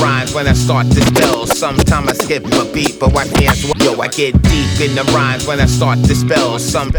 rhymes when I start to spell. Sometimes I skip a beat, but me as well. Yo, I get deep in the rhymes when I start to spell. Some.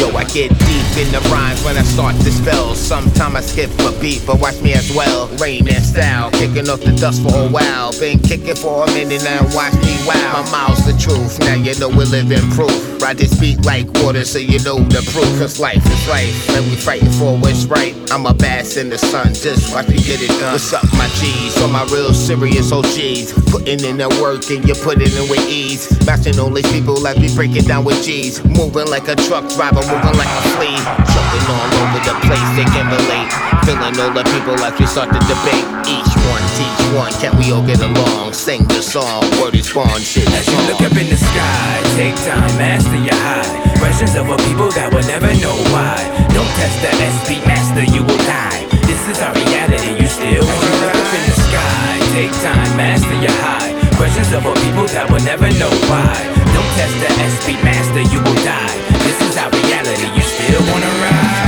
Yo, I get deep in the rhymes when I start to spell. Sometimes I skip a beat, but watch me as well. Rain and style, kicking off the dust for a while. Been kicking for a minute now, watch me wow. My mouth's the truth, now you know we're living proof. Ride this beat like water, so you know the proof. Cause life is life, and we fighting for what's right. I'm a bass in the sun, just watch me get it done. What's up, my G's? On my real serious OGs. Putting in the work and you put it in with ease. Matching all these people like we break it down with G's. Moving like a truck driver, moving like a flea. Jumping all over the place, they can relate. Feeling all the people like we start to debate. Each one teach one, can we all get along? Sing the song, word is born, shit As you look up in the sky, take time, master your high. Questions of a people that will never know why. Don't test the SP master, you will die. This is our reality, you still look up in the sky, take time, master your high. Questions of a people that will never know why. Don't test the SP master, you will die. This is our reality, you still wanna ride.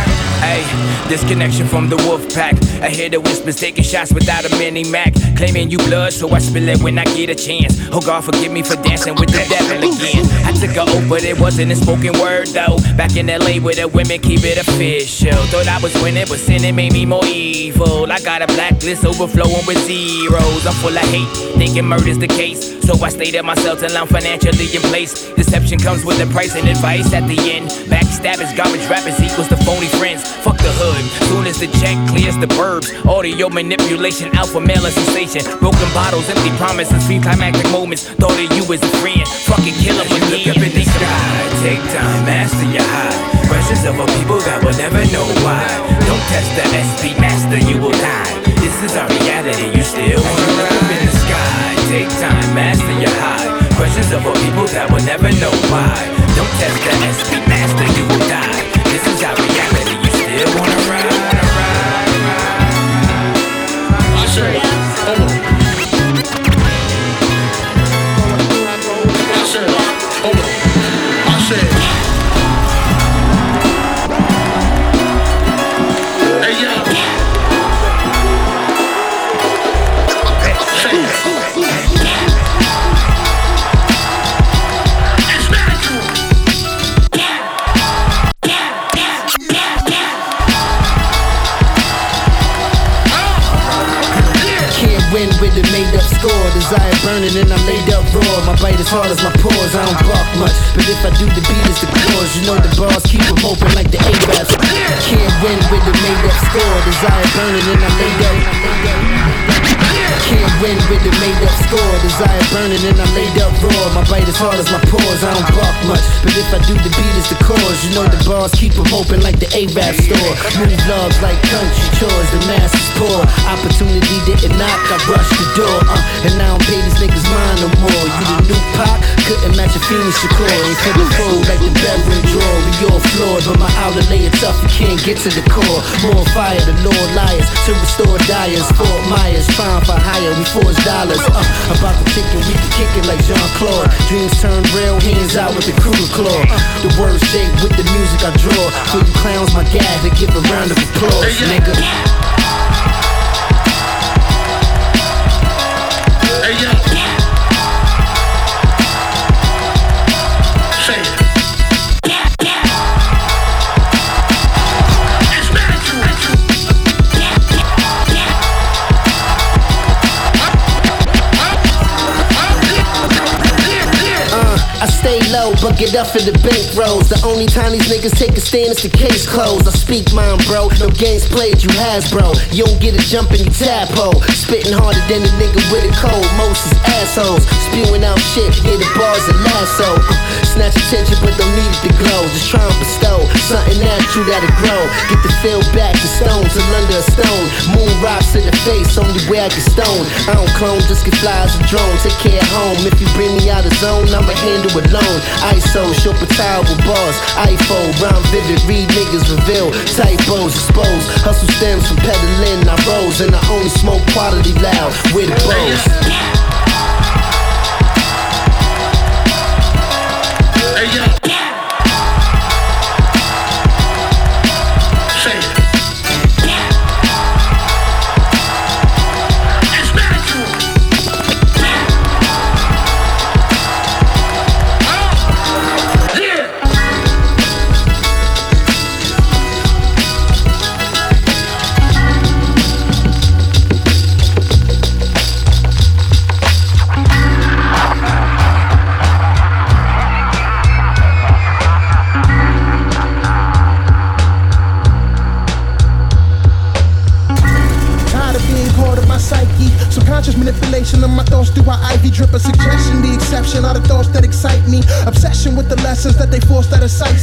Disconnection from the wolf pack. I hear the whispers taking shots without a mini Mac. Claiming you blood, so I spill it when I get a chance. Oh God, forgive me for dancing with the devil again. I took a oath, but it wasn't a spoken word though. Back in LA where the women keep it official. Thought I was winning, but sinning made me more evil. I got a blacklist overflowing with zeros. I'm full of hate, thinking murder's the case. So I stay to myself till I'm financially in place. Deception comes with a price and advice at the end. Backstabbers, garbage rappers equals the phony friends. Fuck the hood. Soon as the check clears the burbs. Audio manipulation, alpha male and sensation. Broken bottles, empty promises, few climactic moments. Thought of you as a friend. Fucking kill him again. Look up in the sky, take time, master your high. Questions of a people that will never know why. Don't test the SP master, you will die. This is our reality, you still wanna look up in the sky. Take time, master your high. Questions of a people that will never know why. Don't test the SP master, you will die. You wanna ride. And then I laid up raw. My bite as hard as my pores. I don't bark much, but if I do, the beat is the cause. You know the bars keep them open like the A-Raps. Can't win with a made up score. Desire burning and I laid up. Can't win with a made up score. Desire burning and I laid up raw. My bite as hard as my pores. I don't bark much, but if I do, the beat is the cause. You know the bars keep them open like the A-Rap store. Move loves like country chores. The mass is poor. Opportunity didn't knock. I rushed the door. Uh, and I don't pay these niggas mind no more. You the new pop couldn't match a Phoenix Shakur. Ain't for the food like the beverage drawer. We all floored, but my outlay is tough. You can't get to the core. More fire, the Lord liars to restore dyers. Fort Myers fine for hire. We forge dollars. Uh, about the chicken, we can kick it like Jean Claude. Dreams turn real, hands out with the crew claw. Uh, the words shake with the music I draw. For you clowns, my gag to give a round of applause, nigga. Hey yo. Get up for the bank rolls. The only time these niggas take a stand is the case closed. I speak mine, bro. No games played, you has, bro. You don't get a jump in your tadpole. Spitting harder than a nigga with a cold. Most is assholes. Spewing out shit, yeah, the bars and lasso. Snatch attention, but don't need it to glow. Just try and bestow something natural that'll grow. Get the feel back to stone till under a stone. Moon rocks in the face, only way I can stone. I don't clone, just get flies a drone. Take care at home. If you bring me out of zone, I'ma handle alone. ISO, show patile with bars. iPhone, rhyme vivid, read niggas reveal. Typos exposed, Hustle stems from peddling. I rose and I only smoke quality loud with bows. Hey yo.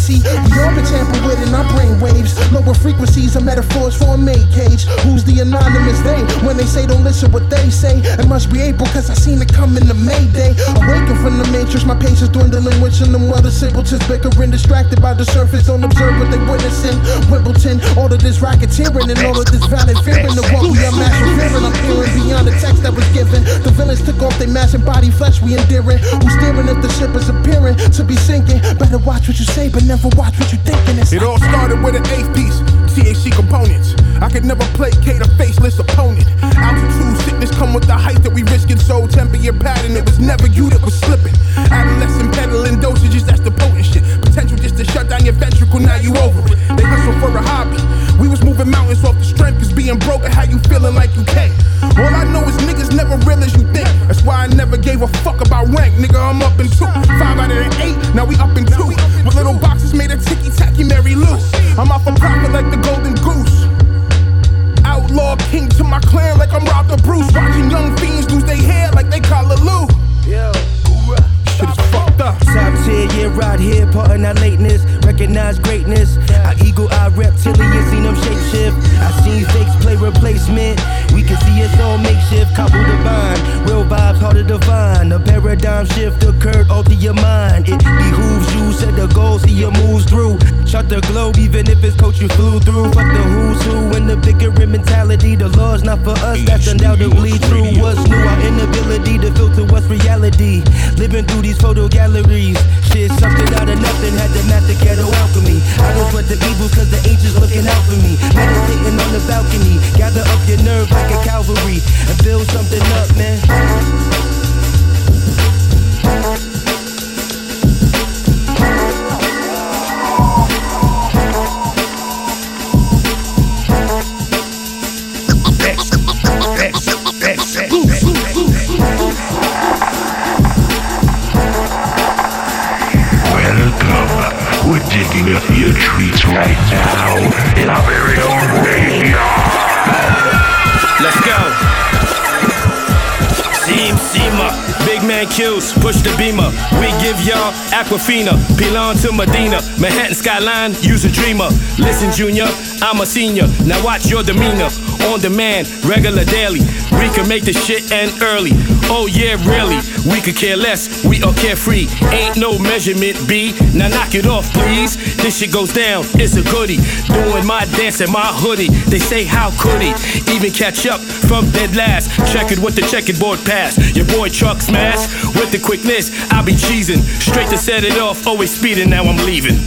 See, say don't listen what they say, it must be April, cause I seen it coming to Mayday. Awaken from the matrix, my patience dwindling, wishing them other simpletons bickering, distracted by the surface. Don't observe what they witnessing. Wimbledon, all of this racketeering and all of this valid fearing the what we are mastering. I'm peering beyond the text that was given. The villains took off their mask and body flesh we endearing. Who's steering if the ship is appearing to be sinking? Better watch what you say, but never watch what you thinking. It's It all started with an eighth piece, THC components. I could never placate a faceless opponent. Altitude sickness come with the height that we risking. So temper your pattern, it was never you that was slipping. Adolescent peddling dosages, that's the potent shit. Potential just to shut down your ventricle, now you over it. They hustle for a hobby. We was moving mountains off the strength, cause being broke and how you feeling like you can't. All I know is niggas never real as you think. That's why I never gave a fuck about rank. Nigga, I'm up in two. Five out of the eight, now we up in two. With little boxes made of ticky tacky Mary Lou. I'm off a profit like the golden goose. Outlaw king to my clan like I'm Robert Bruce. Watching young fiends lose their hair like they call a Lou. Shit is fucked up. Top tier, yeah, right here, parting our lateness. Recognize greatness. Our eagle eye reptilian, seen them shape shift. I seen fakes play replacement. We can see it's all makeshift, couple divine. Real vibes, harder to find. A paradigm shift occurred, alter your mind. It behooves you, set the goal, see your moves through. Shut the globe, even if it's coach you flew through. Fuck the who's who and the bickering mentality. The law's not for us, that's undoubtedly true. What's new? Our inability to filter what's reality. Living through these galleries. Shit, something out of nothing, had to master Pilon to Medina, skyline, use a dreamer. Listen, Junior, I'm a senior. Now watch your demeanor. On demand, regular daily. We can make this shit end early. Oh yeah, really. We could care less. We are carefree. Ain't no measurement B. Now knock it off, please. This shit goes down. It's a goodie. Doing my dance in my hoodie. They say how could he even catch up from dead last? Checkered with the checkerboard pass. Your boy Chuck smash with the quickness. I be cheesing straight to set it off. Always speeding. Now I'm leaving.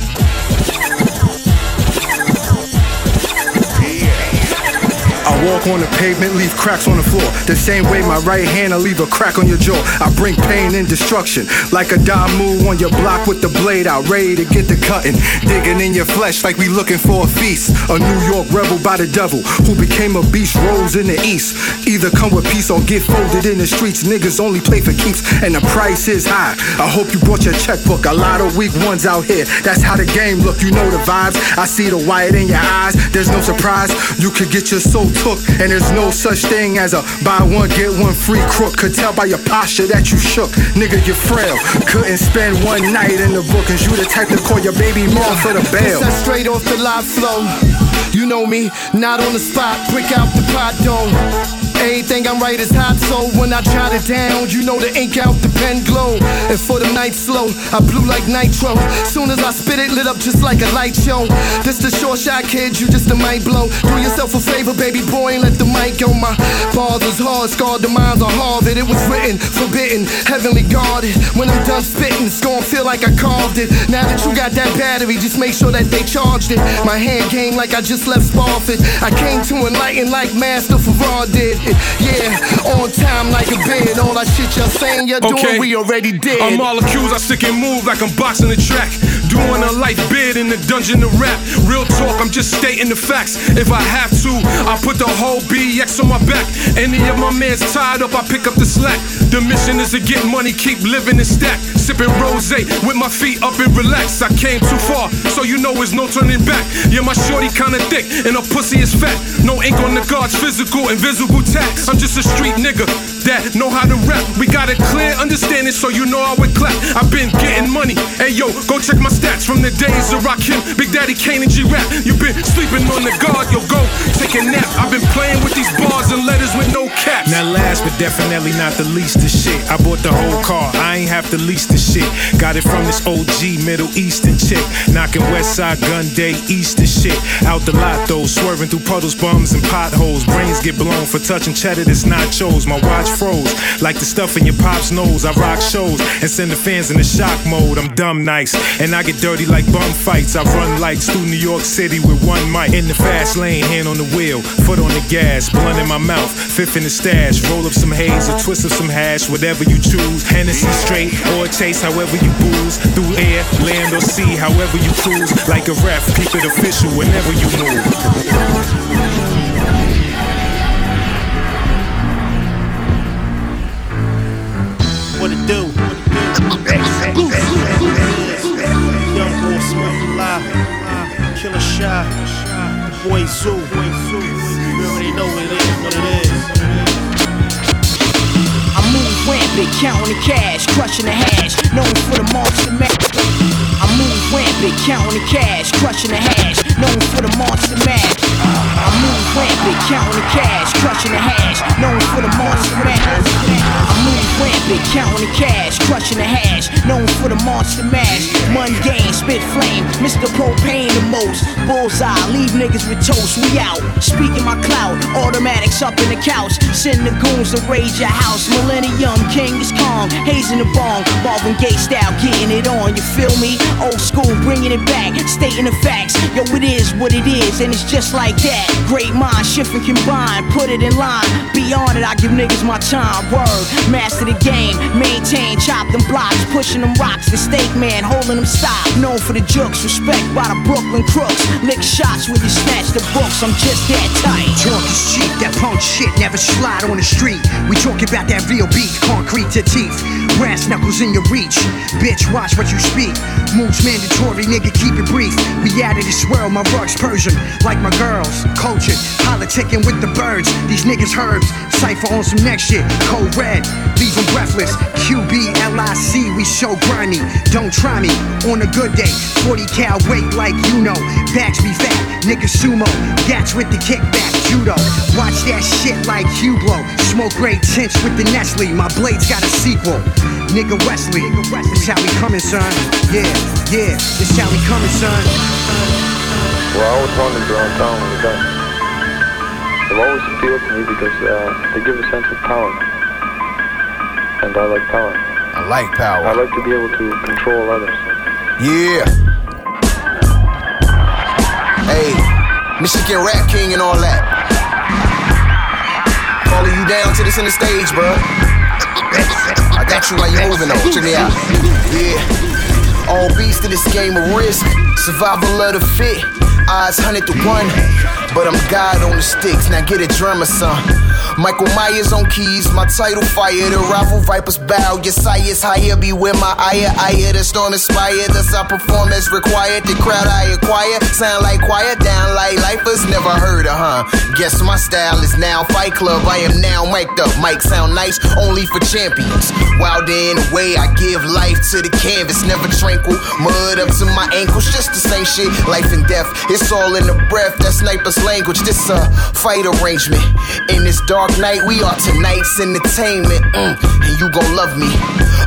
Walk on the pavement, leave cracks on the floor. The same way my right hand, I leave a crack on your jaw. I bring pain and destruction. Like a Damu on your block with the blade out, ready to get the cutting. Digging in your flesh like we looking for a feast. A New York rebel by the devil who became a beast, rose in the east. Either come with peace or get folded in the streets. Niggas only play for keeps, and the price is high. I hope you brought your checkbook. A lot of weak ones out here. That's how the game look. You know the vibes. I see the white in your eyes. There's no surprise. You could get your soul took, and there's no such thing as a buy one get one free crook. Could tell by your posture that you shook, nigga. You're frail. Couldn't spend one night in the book, and you the type to call your baby mom for the bail. That's straight off the live flow. You know me, not on the spot, brick out the pod dome. Everything I'm right is hot, so when I jot it down, you know the ink out the pen. And for the night slow, I blew like nitro. Soon as I spit it, lit up just like a light show. This the short shot kid, you just a mic blow. Do yourself a favor, baby boy, and let the mic go. My bars was hard, scarred the minds of Harvard. It was written, forbidden, heavenly guarded. When I'm done spitting, it's gonna feel like I carved it. Now that you got that battery, just make sure that they charged it. My hand game like I just left Sparford. I came to enlighten like Master Farrar did. Yeah, on time like a bid. All that shit you're saying you're doing, we already did. I'm all accused, I stick and move like I'm boxing the track. Doing a life bid in the dungeon to rap. Real talk, I'm just stating the facts. If I have to, I put the whole BX on my back. Any of my mans tied up, I pick up the slack. The mission is to get money, keep living and stack. Sipping rose with my feet up and relaxed. I came too far, so you know there's no turning back. Yeah, my shorty kinda thick and her pussy is fat. No ink on the guards, physical, invisible tax. I'm just a street nigga that know how to rap. We got a clear understanding, so you know I would clap. I've been getting money. Hey yo, go check my stats from the days of Rakim, Big Daddy Kane and G Rap. You've been sleeping on the guard, yo, go take a nap. I've been playing with these bars and letters with no caps. Now last but definitely not the least of shit. I bought the whole car, I ain't have to lease the shit. Got it from this OG Middle Eastern chick. Knocking Westside Gunn Day Easter shit. Out the lot though, swerving through puddles, bums, and potholes. Brains get blown for touching cheddar that's nachos. My watch froze like the stuff in your pop's nose. I rock shows and send the fans in the shock mode. I'm dumb nice and I get dirty like bum fights. I run lights through New York City with one mic. In the fast lane, hand on the wheel, foot on the gas, blunt in my mouth, fifth in the stash. Roll up some haze or twist up some hash, whatever you choose. Hennessy straight or chase, however you booze. Through air, land, or sea, however you cruise. Like a ref, keep it official whenever you move. Already know it is, what it is. I move rampant, counting the cash, crushing the hash, known for the monster mash. I move rampant, counting the cash, crushing the hash, known for the monster mash. I move rampant, counting the cash, crushing the hash, known for the monster mash. Rampant, counting the cash, crushing the hash, known for the monster mash. Mundane, spit flame, Mr. Propane the most. Bullseye, leave niggas with toast, we out. Speaking my clout, automatics up in the couch. Send the goons to raid your house. Millennium King is calm, hazing the bong. Marvin Gaye style, getting it on, you feel me? Old school, bringing it back, stating the facts. Yo, it is what it is, and it's just like that. Great mind, shift and combine, put it in line. Beyond it, I give niggas my time. Word, master the game, maintain, chop them blocks, pushing them rocks. The steak man, holding them stop. Known for the jokes, respect by the Brooklyn crooks. Lick shots when you snatch the books, I'm just that tight. Talk is cheap, that punk shit never slide on the street. We talk about that real beef, concrete to teeth. Brass knuckles in your reach. Bitch, watch what you speak. Moves mandatory, nigga, keep it brief. We out of this world, my rug's Persian. Like my girls, cultured, politicking with the birds. These niggas herbs, cipher on some next shit. Code red, leave them breathless. QBLIC, we so grimy. Don't try me on a good day. 40 cal weight like you know. Backs be fat, nigga sumo. Gats with the kickback, judo. Watch that shit like Hublot. Smoke great tints with the Nestle. My blade's got a sequel. Nigga Wesley, this how we coming, son. Yeah, yeah, this how we coming, son. Well, I always wanted to own town with a gun. They've always appealed to me because uh, they give a sense of power. And I like power. I like power. I like to be able to control others. Yeah. Hey, Michigan Rap King and all that. Calling you down to the stage, bro. I got you while you're moving though. Check me out. Yeah. All beast in this game of risk. Survival of the fit. Odds 100 to 1. But I'm God on the sticks. Now get a drummer, son. Michael Myers on keys, my title fire. The rival vipers bow. Your sire's higher. Be with my ire, ire. The storm inspired. Thus I perform as required. The crowd I acquire. Sound like quiet, down like lifers. Never heard of, huh? Guess my style is now Fight Club. I am now mic'd up. Mic sound nice, only for champions. Wild in the way I give life to the canvas. Never tranquil. Mud up to my ankles. Just the same shit. Life and death, it's all in the breath. That sniper's language. This a fight arrangement. In this dark night, we are tonight's entertainment. Mm, and you gon' love me.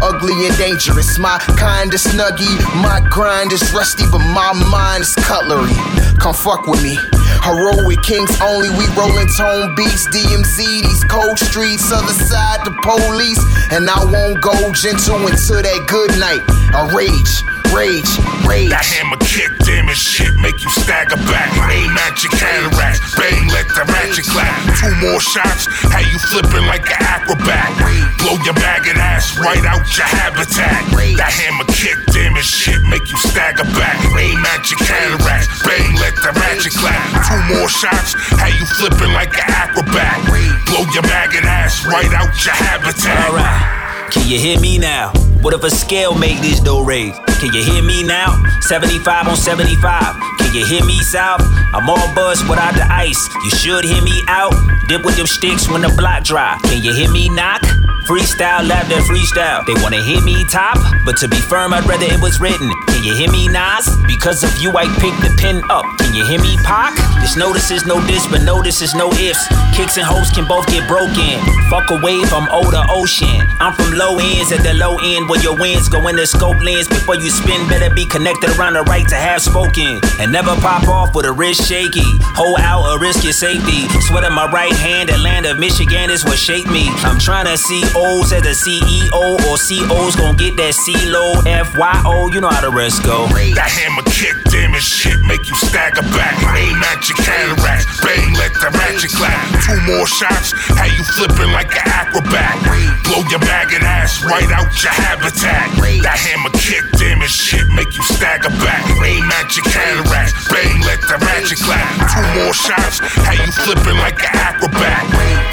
Ugly and dangerous, my kind is snuggy. My grind is rusty, but my mind is cutlery. Come fuck with me. Heroic kings only, we rollin' tone beats. DMZ, these cold streets, other side the police. And I won't go gentle until that good night. A rage, rage, rage. That hammer kick, damn it, shit, make you stagger back. Aim at your cataracts, bang, let the ratchet clap. Two more shots, how you flipping like an acrobat. Blow your maggot ass right out your habitat. That hammer kick, damn it, shit, make you stagger back. Aim at your cataracts, bang, let the ratchet clap. Two more shots, how you flipping like an acrobat. Blow your maggot ass right out your habitat. Alright, can you hear me now? What if a scale make this dough raise? Can you hear me now? 75 on 75. Can you hear me south? I'm all buzz without the ice. You should hear me out. Dip with them sticks when the block dry. Can you hear me knock? Freestyle, lap that freestyle. They wanna hear me top, but to be firm, I'd rather it was written. Can you hear me, Nas? Because of you, I picked the pen up. Can you hear me, Pac? This notice is no this, but notice is no ifs. Kicks and hoes can both get broken. Fuck a wave, I'm older ocean. I'm from low ends at the low end where your winds go in the scope lens. Before you spin, better be connected around the right to have spoken. And never pop off with a wrist shaky. Hold out or risk your safety. Sweat on my right hand, Atlanta, Michigan is what shaped me. I'm trying to see O's as a CEO or CO's gon' get that C low FYO. You know how the rest go. That hammer kick, damn it, shit, make you stagger back. Aim at your cataracts, bang, let the ratchet clap. Two more shots, how you flipping like an acrobat. Blow your maggot ass right out your habitat. That hammer kick, damn it, shit, make you stagger back. Aim at your cataracts, bang, let the ratchet clap. Two more shots, how you flipping like an acrobat.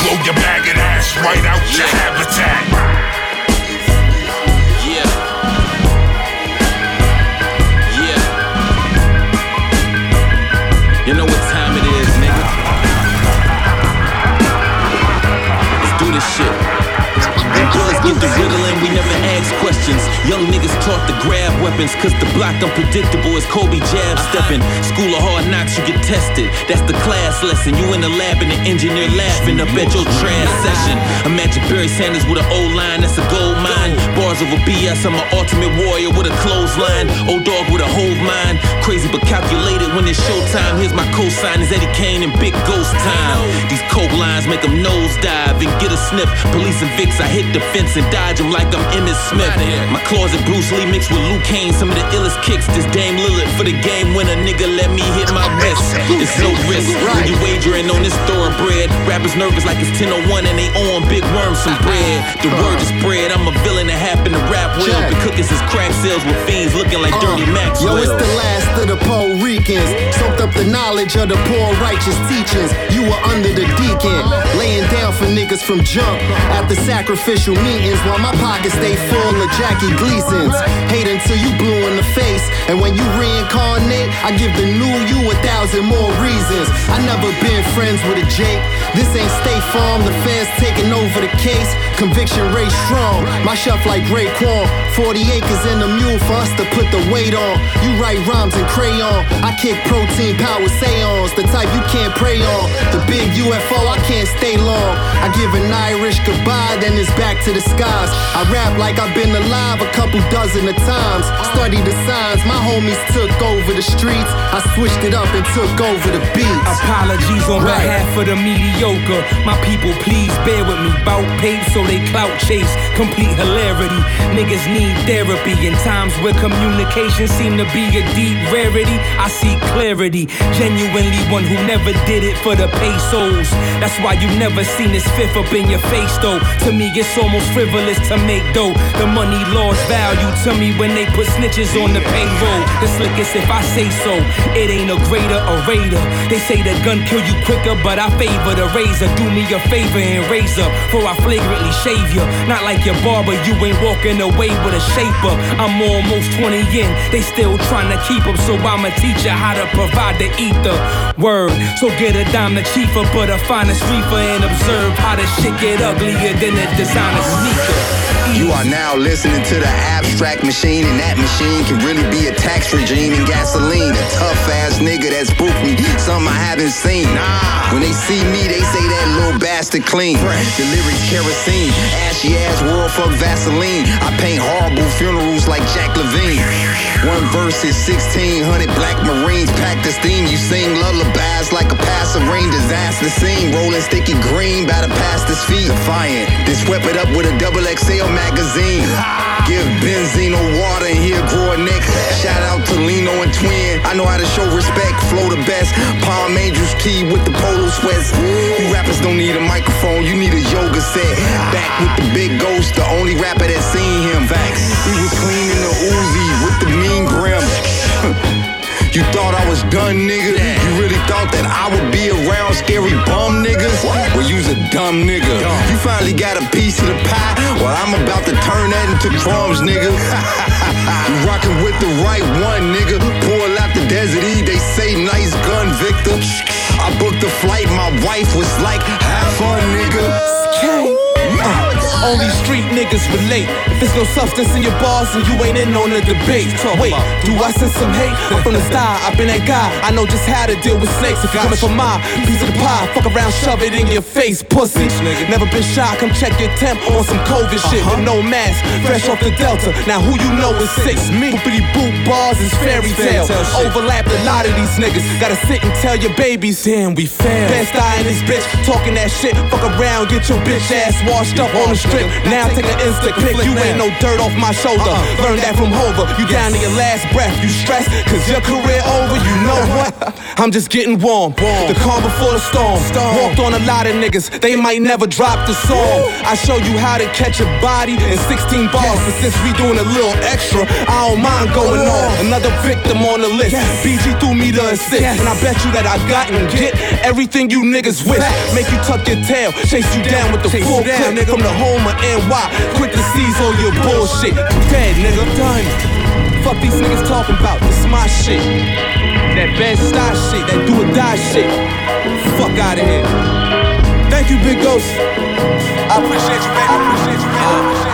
Blow your maggot ass right out your habitat. Yeah. Get the riddling, we never ask questions. Young niggas taught to grab weapons, cause the block unpredictable as Kobe jab uh-huh. stepping. School of hard knocks, you get tested. That's the class lesson. You in the lab and the engineer laughing up at your trash session. Imagine Barry Sanders with an old line, that's a gold mine. Bars over BS, I'm an ultimate warrior with a clothesline. Old dog with a whole mind. Crazy but calculated when it's showtime. Here's my cosign is Eddie Kaine and Big Ghost Time. These coke lines make them nosedive and get a sniff. Police and Vicks, I hit the fence and dodge them like I'm Emmitt Smith. My closet Bruce Lee mixed with Luke Kane, some of the illest kicks. This Dame Lillard for the game winner, nigga, let me hit my wrist. It's no risk when you wagering on this thoroughbred. Rappers nervous like it's 1001 and they on Big worms some bread. The word is spread, I'm a villain that happen to rap well. Check. Been cooking since crack sales with fiends looking like Dirty uh, Maxwell. Yo, it's the last of the Puerto Ricans. Soaked up the knowledge of the poor righteous teachings. You were under the deacon, laying down for niggas from jump at the sacrificial meetings while my pockets stay full of Jackie Gleasons. Hate until you blue in the face, and when you reincarnate, I give the new you a thousand more reasons. I never been friends with a Jake. This ain't State Farm, the feds taking over the case. Conviction rate strong, my chef like Raekwon. 40 acres in the mule for us to put the weight on. You write rhymes in crayon, I kick protein power seance, the type you can't pray on. The big UFO, I can't stay long. I give an Irish goodbye, then it's back to the skies. I rap like I've been alive a couple dozen of times. Study the signs, my homies took over the streets. I switched it up and took over the beats. Apologies on Right. behalf of the mediocre. My people, please bear with me. Bout pape so they clout chase. Complete hilarity. Niggas need therapy in times where communication seem to be a deep rarity. I seek clarity. Genuinely one who never did it for the pesos. That's why you never seen this fifth up in your face though. To me, it's almost frivolous to make dough. The money lost value to me when they put snitches on the payroll. The slickest if I say so. It ain't a greater raider. They say the gun kill you quicker, but I favor the razor. Do me a favor and razor, for I flagrantly shave you. Not like your barber, you ain't walking away with a shaper. I'm almost 20 in, they still trying to keep up, so I'ma teach you how to provide the ether. Word, so get a dime the cheaper, but a finest reefer and observe how the shit get uglier than a designer sneaker. You are now listening to the abstract machine, and that machine can really be a tax regime and gasoline. A tough ass nigga that's spooked me, something I haven't seen. Nah. When they see me, they say that little bastard clean. The lyrics kerosene, ashy ass world fuck Vaseline. I paint horrible funerals like Jack Levine. One verse is 1600 black Marines packed the steam. You sing lullabies like a passerine disaster scene. Rolling sticky green, by the pastor's feet. Defiant, then swept it up with a double XL magazine. Give benzene or water and he'll grow a neck. Shout out to Lino and Twin. I know how to show respect, flow the best. Palm Angels key with the polo sweats. You rappers don't need a microphone, you need a yoga set. Back with the big ghost, the only rapper that seen him. Facts. He was cleaning the Uzi with the mean grim. You thought I was done, nigga? You really thought that I would be around scary bum niggas? Well, you's a dumb nigga. You finally got a piece of the pie? Well, I'm about to turn that into crumbs, nigga. you rockin' with the right one, nigga. Pull out the Desert E, they say nice gun, Victor. I booked the flight, my wife was like, have fun, nigga. Uh, only street niggas relate. If there's no substance in your bars, then you ain't in on the debate. Wait, do I sense some hate? I'm from the style, I've been that guy. I know just how to deal with snakes. If you're coming for my piece of the pie, fuck around, shove it in your face, pussy. Never been shy, come check your temp on some COVID shit with no mask. Fresh off the Delta, now who you know is six. Me, boopity boop bars is fairy tale. Overlap a lot of these niggas. Gotta sit and tell your babies, damn, we fail. Best eye in this bitch, talking that shit. Fuck around, get your bitch ass washed up on the strip. Now take an instant pic. You ain't no dirt off my shoulder. Learn that from Hova. You down to your last breath. You stressed, cause your career over. You know what? I'm just getting warm. The calm before the storm. Walked on a lot of niggas. They might never drop the song. I show you how to catch a body in 16 bars. But since we doing a little extra, I don't mind going on. Another victim on the list. BG threw me the assist. And I bet you that I got and get everything you niggas wish. Make you tuck your tail, chase you down with the full clip from the home of NY. Quick to seize all your bullshit. Dead nigga, done. Fuck these niggas talking about. This my shit. That bad style shit, that do or die shit. Fuck out of here. Thank you, Big Ghost. I appreciate you, man. I appreciate you, man.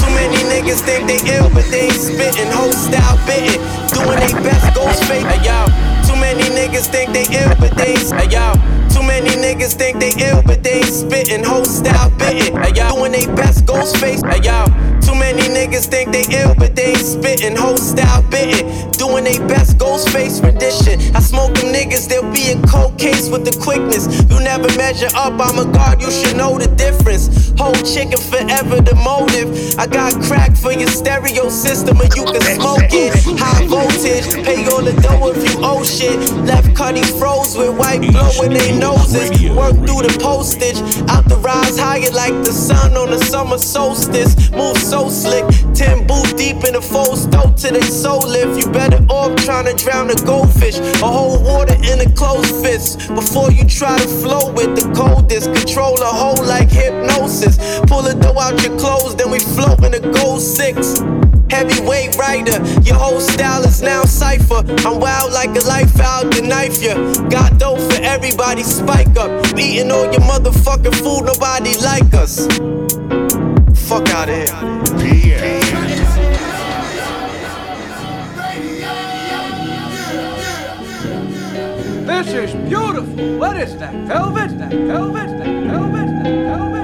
Too many niggas think they ill, but they ain't spitting. Whole style bitten, doing they best, goes fake. Hey too many niggas think they ill, but they ain't. Hey. Too many niggas think they ill, but they ain't spitting. Whole style bitten. Hey. Doing they best, ghost face. Hey. Too many niggas think they ill, but they ain't spittin'. Whole style bitten. Doing they best, ghost face rendition. I smoke them niggas, they'll be a cold case with the quickness. You never measure up, I'm a guard, you should know the difference. Whole chicken forever the motive. I got crack for your stereo system, and you can smoke it. High voltage, pay all the dough if you owe shit. Left Cuddy froze with white blowing they noses. Work through the postage, out the rise higher like the sun on the summer solstice. Move so slick, ten boot deep in the full stove to they soul lift. You better off trying to drown a goldfish A whole water in a closed fist before you try to flow with the coldest. Control a hole like hypnosis. Pull the dough out your clothes, then we float in a gold six. Heavyweight rider, your whole style is now cipher. I'm wild like a life out to knife ya. Got dough for everybody, spike up. Eating all your motherfucking food, nobody like us. Fuck out here. This is beautiful. What is that? Velvet? That velvet? That velvet? That velvet?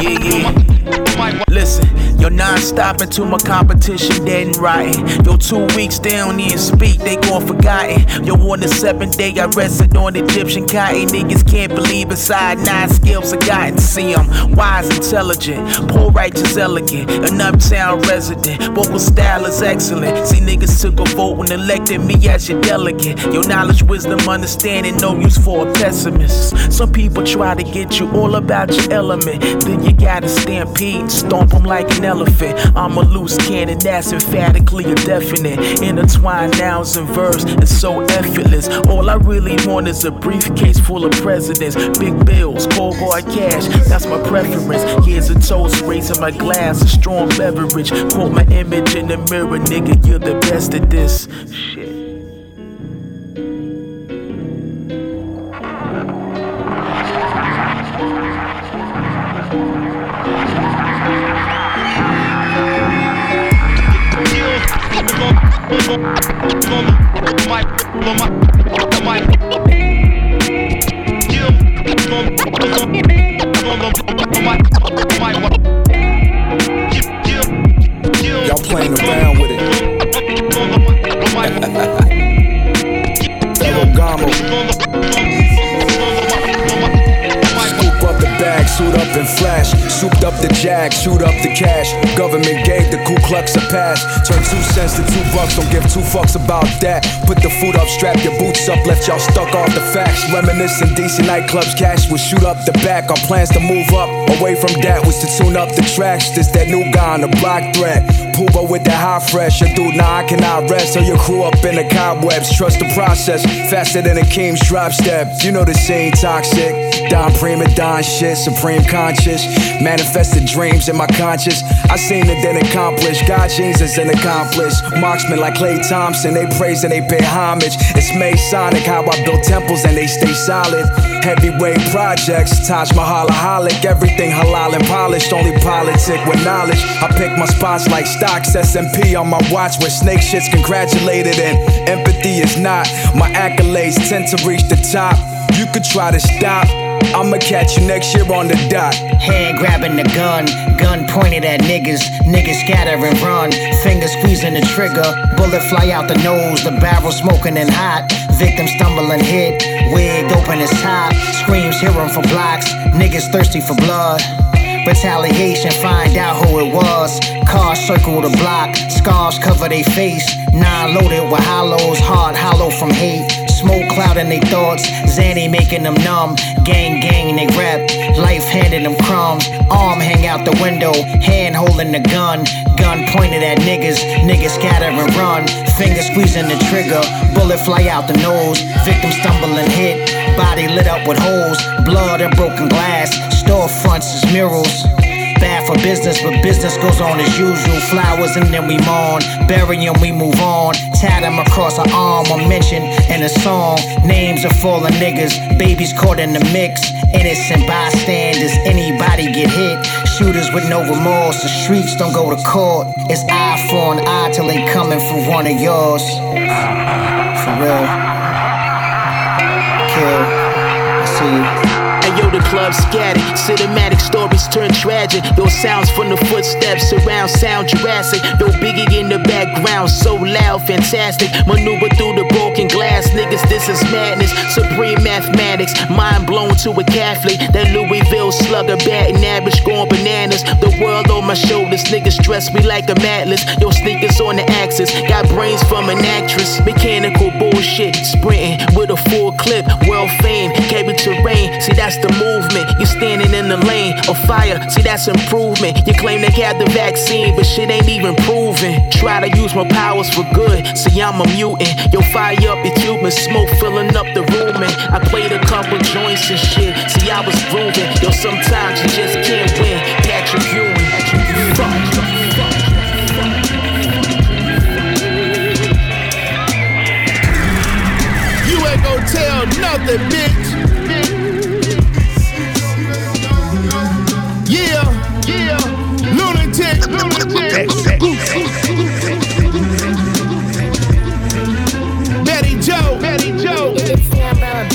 Yeah, yeah. Listen, yo, non-stop into my competition, dead and rotten. Yo, two weeks they don't even speak, they gone forgotten. Yo, on the seventh day, I rested on Egyptian cotton. Niggas can't believe inside nine skills I gotten. See, I'm wise, intelligent, poor, righteous, elegant, an uptown resident. Vocal style is excellent. See, niggas took a vote and elected me as your delegate. Your knowledge, wisdom, understanding, no use for a pessimist. Some people try to get you all about your element, then you gotta stampede and stomp them like an elephant. Elephant. I'm a loose cannon that's emphatically a definite. Intertwined nouns and verbs, it's so effortless. All I really want is a briefcase full of presidents. Big bills, cold hard cash, that's my preference. Here's a toast, raising my glass, a strong beverage. Quote my image in the mirror, nigga, you're the best at this. Y'all playing around with it. Ferragamo. Suit up and flash. Souped up the jag, shoot up the cash. Government gave the Ku Klux a pass. Turn two cents to two bucks, don't give two fucks about that. Put the food up, strap your boots up, left y'all stuck off the facts. Reminiscing DC nightclubs, cash would shoot up the back. Our plans to move up, away from that was to tune up the tracks. This that new guy on the block threat. Puba with that high fresh, a dude, nah, I cannot rest. So your crew up in the cobwebs, trust the process. Faster than a King's drop step. You know the scene, toxic. Don prima don shit, supreme conscious. Manifested dreams in my conscious. I seen it then accomplished. God Jesus an accomplice. Marksman like Klay Thompson, they praise and they pay homage. It's Masonic how I build temples and they stay solid. Heavyweight projects, Taj Mahalaholic. Everything halal and polished, only politic with knowledge. I pick my spots like stocks, SMP on my watch where snake shit's congratulated and empathy is not. My accolades tend to reach the top. You could try to stop. I'ma catch you next year on the dot. Hand grabbing the gun, gun pointed at niggas. Niggas scatter and run, finger squeezing the trigger. Bullet fly out the nose, the barrel smoking and hot. Victim stumble and hit, wig open his top. Screams hear 'em for blocks, niggas thirsty for blood. Retaliation, find out who it was. Cars circle the block, scars cover their face. Nine loaded with hollows, heart hollow from hate. Smoke clouding their thoughts, Zanny making them numb. Gang, gang, they rap. Life handing them crumbs. Arm hang out the window, hand holding the gun. Gun pointed at niggas, niggas scatter and run. Finger squeezing the trigger, bullet fly out the nose. Victim stumble and hit, body lit up with holes. Blood and broken glass, storefronts is murals. Bad for business, but business goes on as usual. Flowers and then we mourn. Bury 'em, we move on. Tat 'em across our arm or mention in a song. Names of fallen niggas, babies caught in the mix. Innocent bystanders, anybody get hit. Shooters with no remorse, the streets don't go to court. It's eye for an eye till they coming for one of yours. For real. I see you. Club scattered. Cinematic stories turn tragic. Those sounds from the footsteps surround sound Jurassic. No biggie in the background, so loud, fantastic. Maneuver through the broken glass. Niggas, this is madness. Supreme mathematics. Mind blown to a Catholic. That Louisville slugger batting average, going bananas. The world on my shoulders. Niggas stress me like a atlas. Yo, sneakers on the axis. Got brains from an actress. Mechanical bullshit. Sprinting with a full clip. World fame. Carry terrain. See, that's the movement. You standing in the lane of fire. See, that's improvement. You claim they got the vaccine, but shit ain't even proven. Try to use my powers for good. See, I'm a mutant. Yo, fire up your Cuban smoke filling up the room. And I played a couple joints and shit. See, I was grooving. Yo, sometimes you just can't win. Patrick Ewing. Fuck. You ain't gon' tell nothing, bitch. Tech.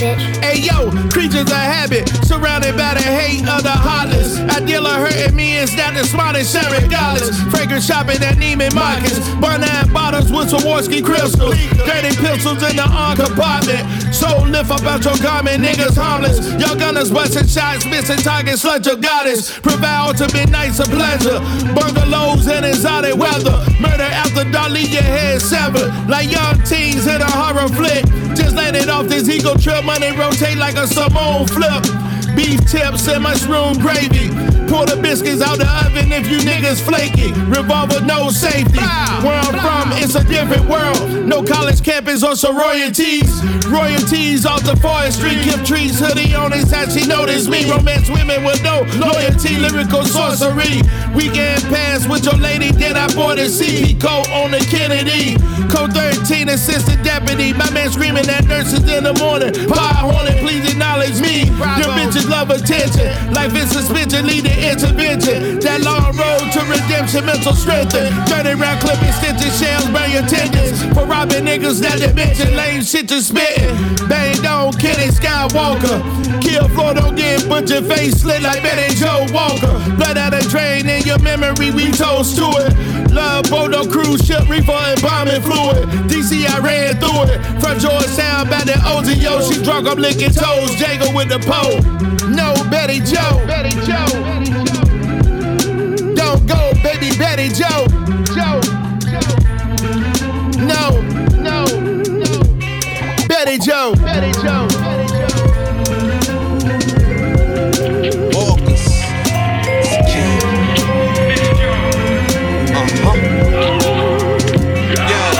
Hey yo, creatures of habit, surrounded by the hate of the heartless. Ideal of hurting me is that the smartest sharing dollars. Fragrance shopping at Neiman Marcus. Barnett bottles with Swarovski crystals. Dirty pistols in the arm compartment. So lift up out your garment, niggas harmless. Y'all gunners busting shots, missing targets, slut your goddess. Provide ultimate nights of pleasure. Bungalows in exotic weather. Murder after dark, leave your head severed. Like young teens in a horror flick. Just landed off this ego trip, money rotate like a Simone flip. Beef tips and mushroom gravy. Pull the biscuits out the oven if you niggas flaky. Revolver, no safety. Where I'm from, it's a different world. No college campus or sororities. Royalties off the forestry. Kip trees, hoodie on his hat, she noticed me. Romance women with no loyalty, lyrical sorcery. Weekend pass with your lady, then I bought a CP coat on the Kennedy. Code 13, assistant deputy. My man screaming at nurses in the morning. Pie hornet, please acknowledge me. Your bitches love attention. Life is suspension, lead to intervention. That long road to redemption, mental strength. Turning round clipping stitches, shells, burn your tendons. For robbing niggas that dimension, lame shit to spitting. Bang down, Kenny Skywalker. Kill floor, don't get butcher face slit like Betty Joe Walker. Blood out of drain in your memory, we toast to it. Love boat, no cruise ship, reefer and bombing fluid. DC, I ran through it. From Georgetown, back to OZO, she drunk, I'm licking toes. Django with the pole. No Betty Jo. Betty Jo. Don't Betty Jo. Joe. Joe. No, no, no. Betty Jo. Betty Jo. Betty Jo Betty Jo Huh Yeah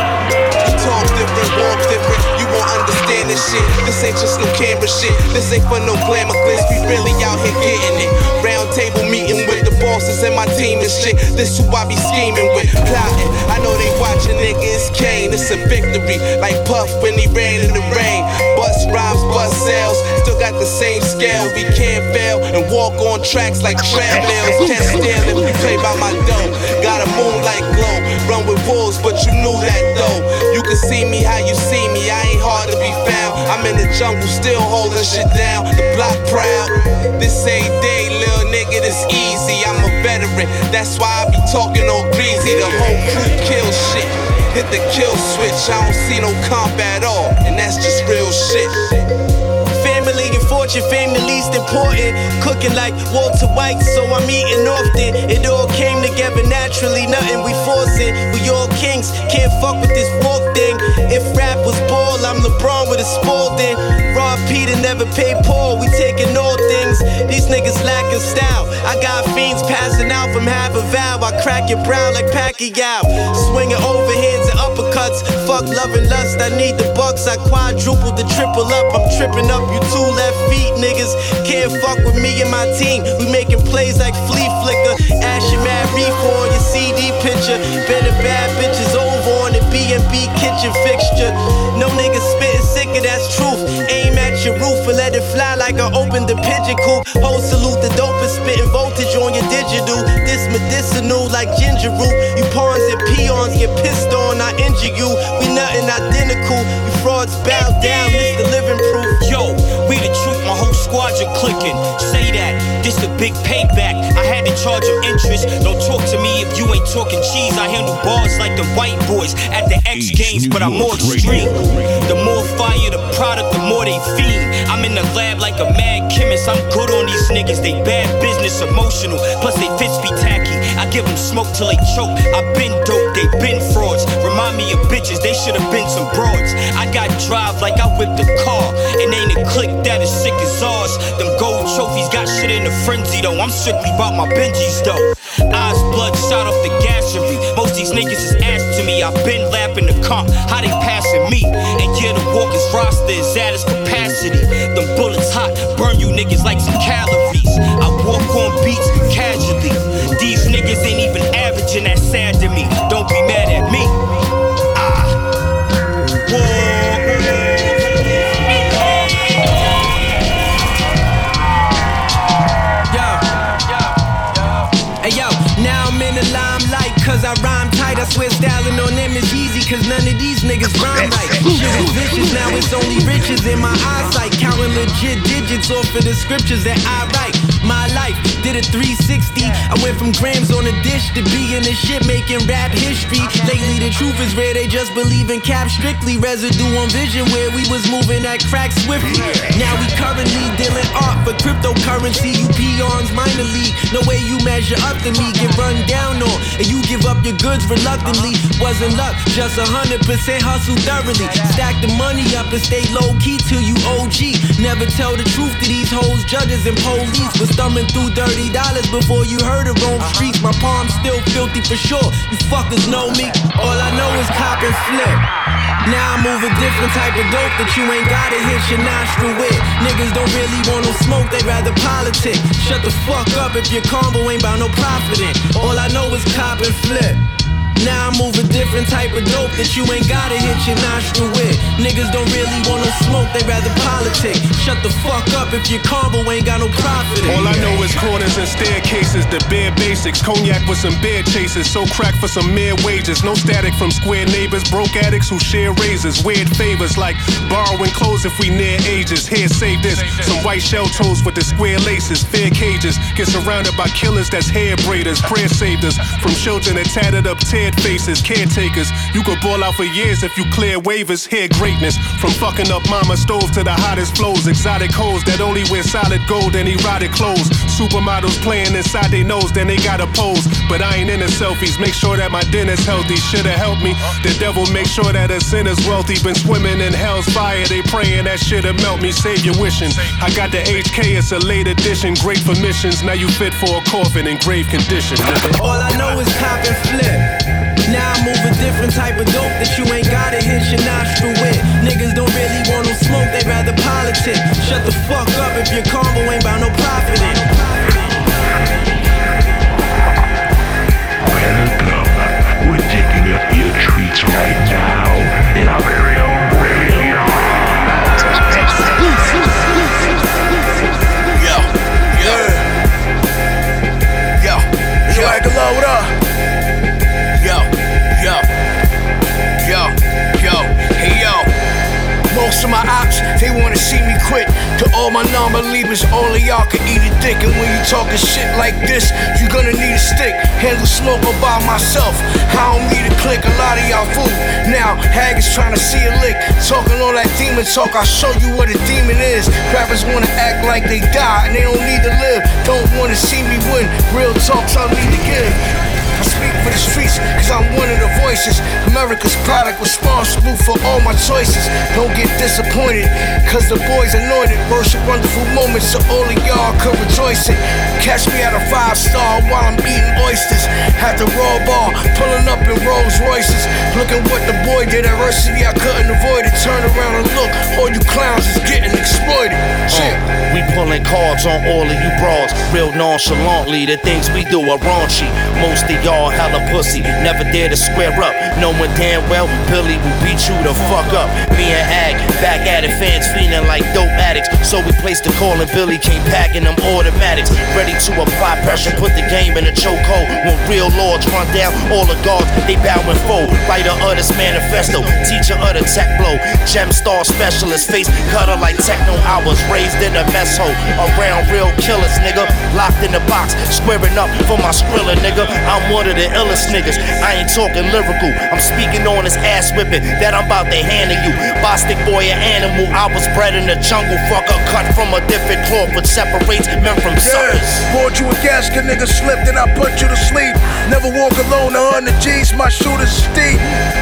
Talk different, bumps different, you won't understand this shit. This ain't just no camera shit. This ain't for no glamour glitz. We really out here getting it. Round table meeting with the bosses and my team and shit. This who I be scheming with, plotting. I know they watching niggas Kane. It's a victory, like Puff when he ran in the rain. Bust rhymes, bust sales. Still got the same scale. We can't fail and walk on tracks like treadmills. Can't stand if we play by my dough. Got a moonlight glow. Run with wolves, but you knew that though. You can see me how you see me. I ain't hard to be found. I'm in the jungle, still holding shit down. The block proud. This ain't day, little nigga, this easy. I'm a veteran, that's why I be talking all greasy. The whole crew kill shit. Hit the kill switch, I don't see no comp at all. And that's just real shit. Fortune, fame the least important. Cooking like Walter White, so I'm eating often. It all came together naturally, nothing we forcing. We all kings, can't fuck with this walk thing. If rap was ball, I'm LeBron with a Spalding. Rob Peter never paid Paul, we taking all things. These niggas lacking style. I got fiends passing out from half a vow. I crack your brown like Pacquiao. Swinging overhands and uppercuts. Fuck love and lust, I need the bucks. I quadruple the triple up. I'm tripping up you two left feet, niggas. Can't fuck with me and my team. We making plays like flea flicker. Ash and mad on your CD picture. Better bad bitches over on the B&B kitchen fixture. No niggas spitting sicker, that's truth. Aim at your roof and let it fly like I opened the pigeon coop. Whole salute the dopest, spitting voltage on your digital. This medicinal like ginger root. You pawns and peons get pissed on, I injure you. We nothing identical. You frauds bow down, this the living proof. Yo, my whole squadron clicking. Say that, this a big payback. I had to charge your interest. Don't talk to me if you ain't talking cheese. I handle bars like the white boys at the X Games, but I'm more extreme. The more fire the product, the more they fiend. I'm in the lab like a mad chemist. I'm good on these niggas. They bad business, emotional. Plus they fits be tacky. I give them smoke till they choke. I been dope, they been frauds. Remind me of bitches, they should have been some broads. I got drive like I whipped a car. And ain't a click that is sick ours. Them gold trophies got shit in a frenzy though. I'm strictly about my Benjis though. Eyes blood shot off the gassery. Most these niggas is ass to me. I've been lapping the comp. How they passing me? And yeah, the walkers roster is at its capacity. Them bullets hot, burn you niggas like some calories. I walk on beats casually. These niggas ain't even averaging that sad to me. Styling on them is easy cause none of these niggas rhyme right. Shit is vicious, now it's only riches in my eyesight. Counting legit digits off of the scriptures that I write. My life did a 360. I went from grams on a dish to being the shit making rap history. Lately the truth is rare, they just believe in cap strictly. Residue on vision where we was moving at crack swiftly. Now we currently dealing art for cryptocurrency. You peons minor league. No way you measure up to me, get run down on. And you give up your goods reluctantly. Wasn't luck, just a hundred percent hustle thoroughly. Stack the money up and stay low key till you OG. Never tell the truth to these hoes, judges and police. Was thumbing through dirty dollars before you heard of Rome Streetz. My palms still filthy for sure. You fuckers know me. All I know is cop and flip. Now I move a different type of dope that you ain't gotta hit your nostril with. Niggas don't really want no smoke, they rather politic. Shut the fuck up if your combo ain't bout no profitin'. All I know is cop and flip. Now I move a different type of dope that you ain't gotta hit your nostril with. Niggas don't really want no smoke, they rather politic. Shut the fuck up if your combo ain't got no profit. All I know is corners and staircases, the bare basics. Cognac with some bear chasers, so crack for some mere wages. No static from square neighbors, broke addicts who share razors. Weird favors like borrowing clothes if we near ages. Here, save this. Some white shell toes with the square laces, fair cages. Get surrounded by killers that's hair braiders. Prayer saved us from children that tatted up teared faces, caretakers. You could ball out for years if you clear waivers. Here, greatness from fucking up mama stove to the hottest flows. Exotic hoes that only wear solid gold and erotic clothes. Supermodels playing inside their nose, then they gotta pose. But I ain't into selfies. Make sure that my dinner's healthy. Shoulda helped me. The devil make sure that a sinner's wealthy. Been swimming in hell's fire. They praying that shit'll melt me. Save your wishing. I got the HK, it's a late edition. Great for missions. Now you fit for a coffin in grave condition. All I know is cop and flip. Now I move a different type of dope that you ain't gotta hit your nostril with. Niggas don't really want no smoke, they rather politic. Shut the fuck up if your combo ain't bout no profit in. Welcome. We're digging up your treats right now And when you talking shit like this, you gonna need a stick. Handle smoke all by myself. I don't need a click, a lot of y'all fool. Now, Hag is trying to see a lick. Talking all that demon talk, I'll show you what a demon is. Rappers wanna act like they die, and they don't need to live. Don't wanna see me win. Real talks I need to give. For the streets, cause I'm one of the voices. America's product responsible for all my choices. Don't get disappointed, cause the boys anointed. Worship wonderful moments, so all of y'all could rejoice it. Catch me at a five star while I'm eating oysters. At the raw bar, pulling up in Rolls Royces. Looking what the boy did at Versity, I couldn't avoid it. Turn around and look, all you clowns is getting exploited. Shit. Uh, we pulling cards on all of you broads, real nonchalantly. The things we do are raunchy. Most of y'all hella pussy, never dare to square up. Knowing damn well Billy will beat you the fuck up. Me and Ag back at it, fans feeling like dope addicts. So we placed the call and Billy came packing them automatics, ready to apply pressure, put the game in a chokehold. When real lords run down all the guards, they bow and fold. Writer of this manifesto, teacher of the tech blow, gem star specialist, face cutter like techno. I was raised in a mess hole, around real killers, nigga. Locked in the box, squaring up for my skrilla, nigga. I'm one of the illest niggas. I ain't talking lyrical, I'm speaking on this ass whipping that I'm about to hand to you. Bostic boy, an animal. I was bred in the jungle, fucker, cut from a different cloth, which separates men from suckers. Bought you a gasket, nigga slipped and I put you to sleep. Never walk alone, a hundred G's, my shooters steep.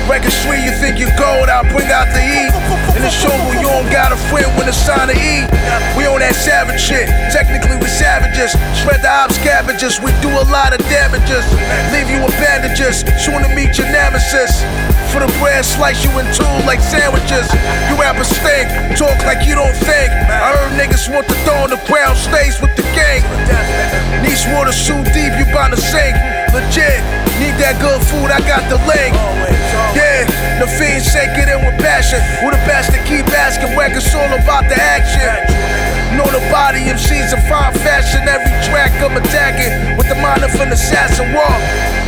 Record street, you think you gold, I'll bring out the heat. In the jungle, you don't got a friend when it's time to eat. We on that savage shit, technically we savages. Spread the ops cabbages, we do a lot of damages. Leave you with bandages, soon to meet your nemesis. For the bread, slice you in two like sandwiches. You rappers stink, talk like you don't think. I heard niggas want to throw on the ground, stays with the gang. Nice water so deep, you bound to sink. Legit, need that good food, I got the link. Yeah, the fiends shake it in with passion. Who the best to keep asking, where it's all about the action. Know the body MCs in fine fashion. Every track I'm attacking with the mind of an assassin walk.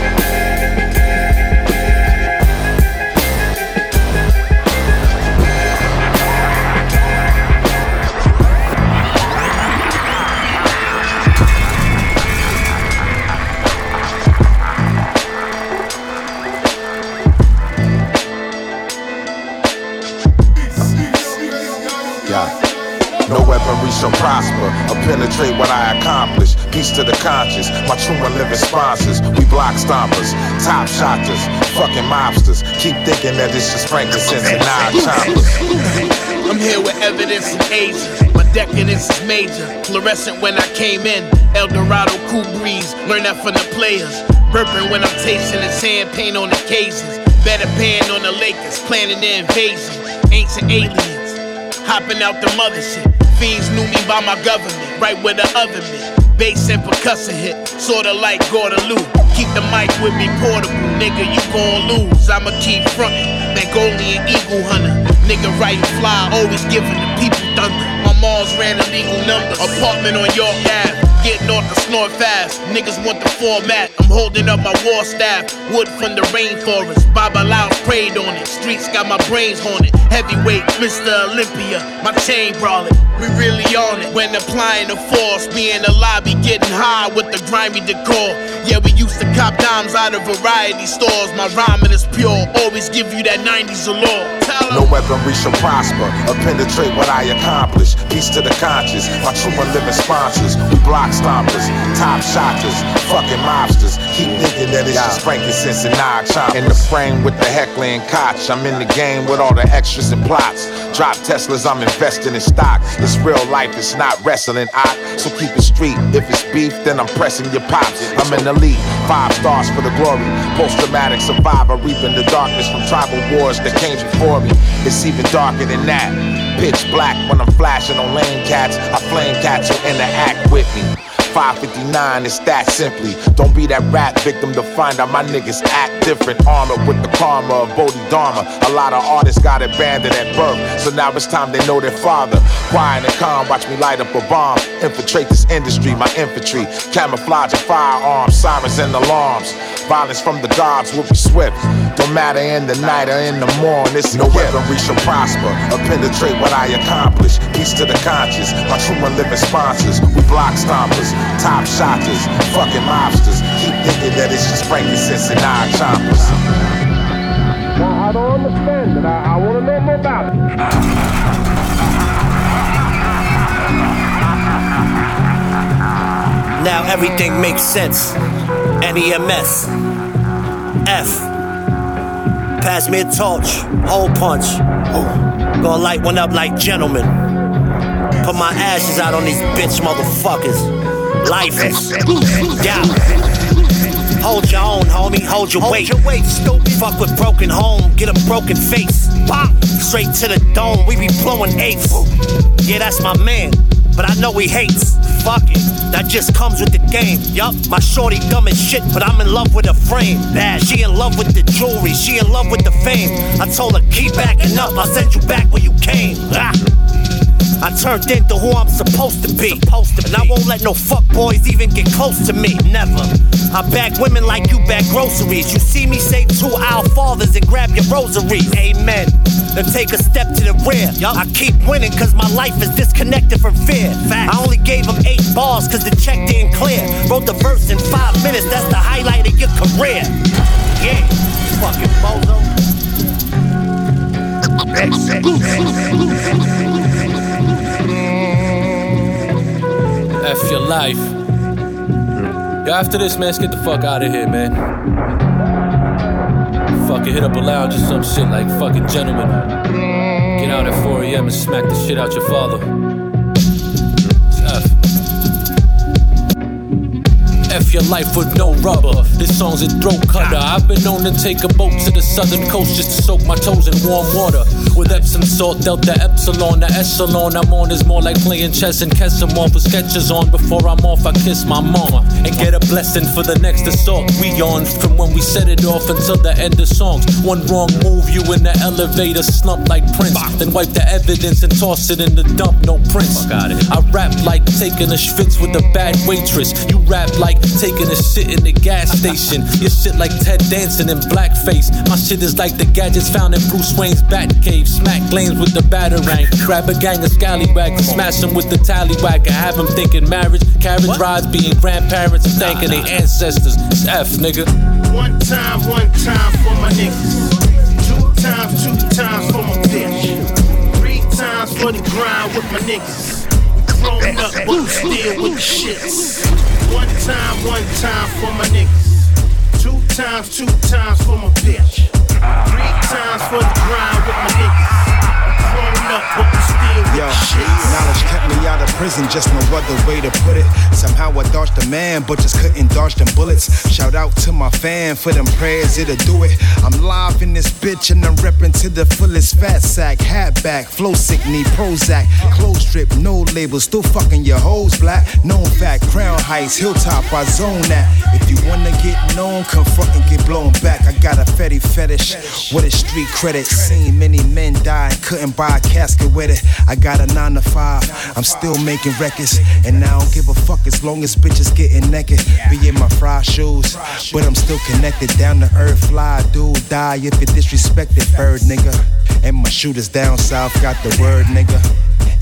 No weaponry shall prosper or penetrate what I accomplish. Peace to the conscious, my true and living sponsors. We block stompers, top shotters, fucking mobsters. Keep thinking that it's just frankincense and nine choppers. I'm here with evidence and age. My decadence is major. Fluorescent when I came in. El Dorado cool breeze. Learn that from the players. Burping when I'm tasting the sand paint on the cases. Better pan on the Lakers, planning the invasion. Ancient aliens, hopping out the mothership. Fiends knew me by my government, right where the oven been. Bass and percussion hit, sorta like Guadalupe. Keep the mic with me portable, nigga, you gon' lose. I'ma keep frontin', Mongolian eagle hunter. Nigga writing fly, always giving the people thunder. Mom's ran illegal numbers, apartment on York Ave. Getting off the snort fast, niggas want the format. I'm holding up my war staff, wood from the rainforest. Babalawo prayed on it, streets got my brains haunted. Heavyweight, Mr. Olympia, my chain brawling. We really on it when applying the force. Me in the lobby getting high with the grimy decor. Yeah, we used to cop dimes out of variety stores. My rhyming is pure, always give you that 90s allure. No weaponry shall prosper or penetrate what I accomplish. Peace to the conscious, my true and living sponsors. We block stompers, top shotters, fucking mobsters. Keep thinking that it's just frankincense and nine choppers. In the frame with the Heckler Koch. I'm in the game with all the extras and plots. Drop Teslas, I'm investing in stock. It's real life, it's not wrestling. I so keep it street. If it's beef, then I'm pressing your pops. I'm an elite, five stars for the glory. Post traumatic survivor, reaping the darkness from tribal wars that came before me. It's even darker than that. Pitch black when I'm flashing on lane cats. I flame cats who interact with me. 559 is that simply. Don't be that rap victim to find out my niggas act different. Armor with the karma of Bodhidharma. A lot of artists got abandoned at birth, so now it's time they know their father. Quiet and calm, watch me light up a bomb. Infiltrate this industry, my infantry. Camouflage and firearms, sirens and alarms. Violence from the gods will be swift. Don't matter in the night or in the morning, it's no weaponry shall prosper or penetrate what I accomplish. Peace to the conscious, my true and living sponsors. We block stompers, top shotters, fucking mobsters. Keep thinking that it's just frankincense and nine choppers. I don't understand it. I, I want to know more about it. Now everything makes sense. NEMS. F. Pass me a torch. Hole punch. Gonna light one up like gentlemen. Put my ashes out on these bitch motherfuckers. Life is. Yeah. Hold your own, homie. Hold your weight. Hold your weight, stupid. Fuck with broken home. Get a broken face. Bop. Straight to the dome. We be blowing eights. Yeah, that's my man. But I know he hates. Fuck it. That just comes with the game. Yup. My shorty dumb as shit, but I'm in love with her frame. Bad. She in love with the jewelry. She in love with the fame. I told her keep backing up. I'll send you back where you came. Ah. I turned into who I'm supposed to be. Supposed to and I won't let no fuck boys even get close to me. Never. I bag women like you bag groceries. You see me say two our fathers and grab your rosaries. Amen. Then take a step to the rear. I keep winning cause my life is disconnected from fear. I only gave him eight bars cause the check didn't clear. Wrote the verse in five minutes, that's the highlight of your career. Yeah, fucking bozo. F your life. Yo, after this, man, let's get the fuck out of here, man. Fucking hit up a lounge or some shit like fucking gentlemen. Get out at 4 a.m. and smack the shit out your father. F your life with no rubber. This song's a throat cutter. I've been known to take a boat to the southern coast just to soak my toes in warm water. With Epsom salt, delta epsilon, the echelon I'm on is more like playing chess and Kesemon. Put sketches on before I'm off. I kiss my mama and get a blessing for the next assault. We on from when we set it off until the end of songs. One wrong move, you in the elevator slump like Prince. Then wipe the evidence and toss it in the dump. No Prince. I rap like taking a schwitz with a bad waitress. You rap like taking a shit in the gas station. Your shit like Ted Danson in blackface. My shit is like the gadgets found in Bruce Wayne's Batcave. Smack lanes with the batarang. Grab a gang of scallywags and smash them with the tallywhack. I have them thinking marriage, carriage rides, being grandparents and thanking their ancestors. It's F, nigga. One time, one time for my niggas. Two times, two times for my bitch. Three times for for the grind with my niggas. We grown up, but we still with the shits. One time, one time for my niggas. Two times, two times for my bitch. Three times for the grind with my niggas. Yo, knowledge kept me out of prison, just no other way to put it. Somehow I dodged the man, but just couldn't dodge them bullets. Shout out to my fan for them prayers, it'll do it. I'm live in this bitch and I'm repping to the fullest fat sack. Hat back, flow sick, need Prozac. Clothes strip, no label, still fucking your hoes black. Known fact, crown heights, hilltop, I zone that. If you wanna get known, come front and get blown back. I got a fetty fetish, what is street credit? Seen many men die, couldn't buy a casket with it. I got a nine to five, I'm still making records, and I don't give a fuck as long as bitches getting naked. Be in my fry shoes, but I'm still connected. Down to earth, fly, dude, die if you disrespected, bird nigga. And my shooters down south got the word, nigga.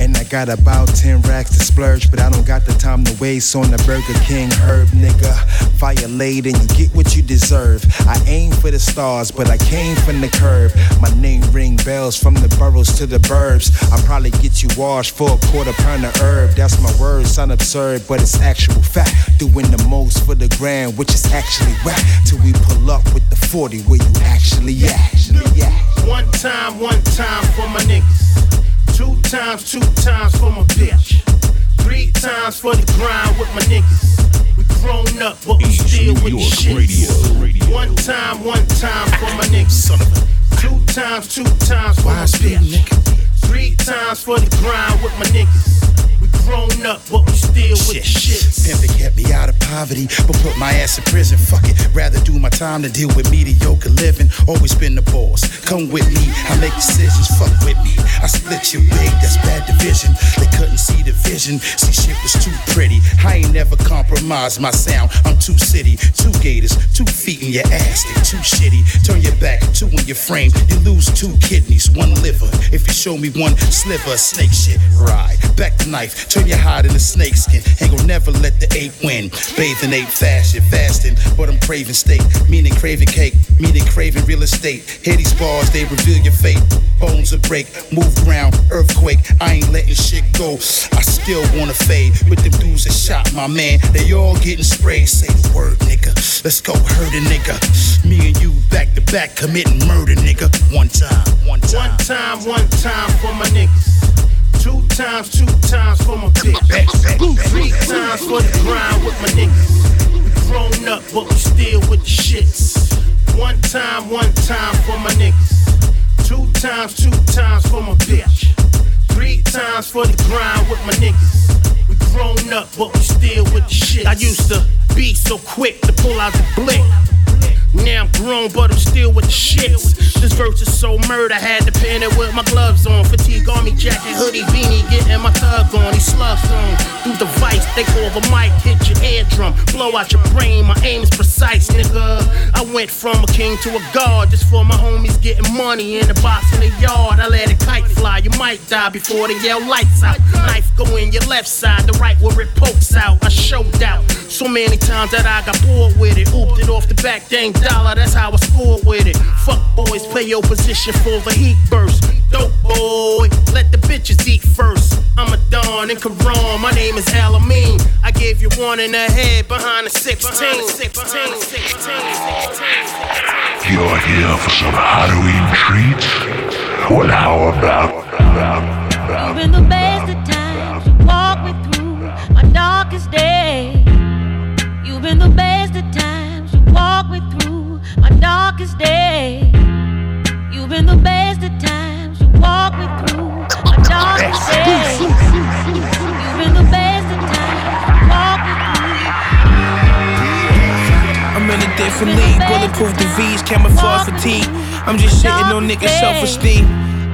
And I got about 10 racks to splurge, but I don't got the time to waste on the Burger King herb, nigga. Fire laid and you get what you deserve. I aim for the stars, but I came from the curb. My name ring bells from the boroughs to the burbs. I probably get you washed for a quarter pound of herb. That's my word, sound absurd, but it's actual fact. Doing the most for the grand, which is actually whack. Till we pull up with the 40 where you actually at. One time, one time for my niggas. Two times, two times for my bitch. Three times for the grind with my niggas. We grown up, but we still with the shits. One time, one time for my niggas. son Two times, two times for my bitch. Three times for the grind with my niggas. We grown up, but we still with the shits. Pimpin' kept me out of poverty, but put my ass in prison. Fuck it, rather do my time than deal with mediocre living. Always been the boss. Come with me, I make decisions. Fuck with me. I split your wig, that's bad division. They couldn't see the vision. See, shit was too pretty. I ain't never compromised my sound. I'm too city, your ass. They too shitty. Turn your back, two in your frame. You lose two kidneys, one liver. If you show me one sliver snake shit, right. Back the knife, turn your hide in the snake skin. Ain't gonna never let the ape win. Bathe in ape fashion, fasting, but I'm craving steak. Meaning craving cake, meaning craving real estate. Hear these bars, they reveal your fate. Bones will break, move ground, earthquake. I ain't letting shit go. I still wanna fade with them dudes that shot my man. They all getting sprayed. Say the word, nigga. Let's go hurt a nigga. Me and you back to back committing murder, nigga. One time, one time. One time, one time for my niggas. Two times, two times for my bitch. Three times for the grind with my niggas. We grown up, but we still with the shits. One time, one time for my niggas. Two times, two times for my bitch. Three times for the grind with my niggas. We grown up, but we still with the shit. I used to be so quick to pull out the blick. Yeah. Now I'm grown, but I'm still with the shits. This verse is so murder, I had to pen it with my gloves on. Fatigue army jacket, hoodie, beanie, getting my thug on. These slugs on through the vice, they call the mic, hit your eardrum, blow out your brain. My aim is precise, nigga. I went from a king to a god just for my homies getting money in the box in the yard. I let a kite fly, you might die before they yell lights out. Knife go in your left side, the right where it pokes out. I showed out so many times that I got bored with it. Ooped it off the back, dang dollar, that's how I score with it. Fuck boys, play your position for the heat burst. Dope boy, let the bitches eat first. I'm a Don in Karan, my name is Alameen. I gave you one in the head behind the 16. 16, 16, You're here for some Halloween treats? Well, how about, about, about You've been the best of times. You walk me through my darkest day. You've been the best of times. You walk me in a different league, bulletproof disease, camouflage fatigue. I'm just shitting on niggas' self esteem.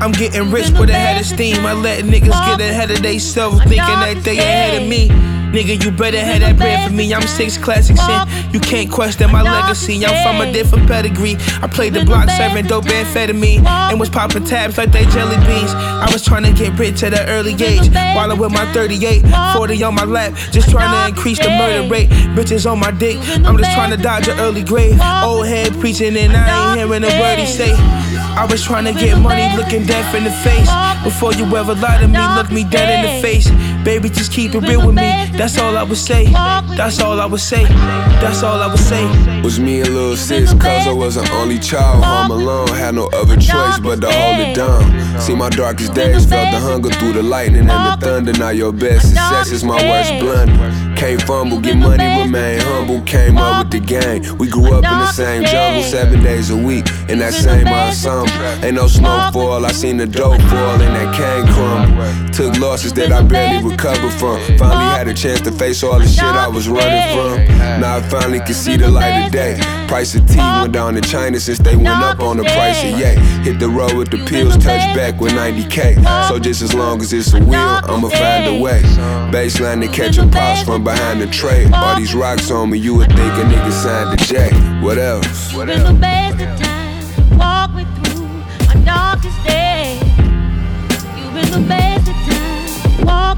I'm getting rich but a head of steam. I let niggas get ahead of they self, thinking that they ahead of me. Nigga, you better have that bread for me. I'm six classics in. You can't question my legacy. I'm from a different pedigree. I played the block serving dope amphetamine and was popping tabs like they jelly beans. I was trying to get rich at an early age. While I'm with my 38, 40 on my lap, just trying to increase the murder rate. Bitches on my dick, I'm just trying to dodge an early grave. Old head preaching and I ain't hearing a word he say. I was trying to get money, looking death in the face. Before you ever lie to me, look me dead in the face. Baby, just keep it real with me. That's all I would say. That's all I would say. That's all I would say. Was me and little sis, cause I was an only child. Home alone, had no other choice but to hold it down. See my darkest days, felt the hunger through the lightning and the thunder. Now your best success is my worst blunder. Can't fumble, get money, remain humble. Came up with the game. We grew up in the same jungle, seven days a week in that same ensemble. Ain't no snowfall, I seen the dope fall and that cane crumble. Took losses that I barely recovered from. Finally had a chance to face all the shit I was running from. Now I finally can see the light of day. Price of tea went down in China since they went up on the price of yay. Hit the road with the pills, touch back with 90k. So just as long as it's a wheel, I'ma find a way. Baseline to catch a pops from behind the tray. All these rocks on me, you would think a nigga signed the J. What else? What else? the best of times. Walk me through my darkest days. You've been the best of times. Walk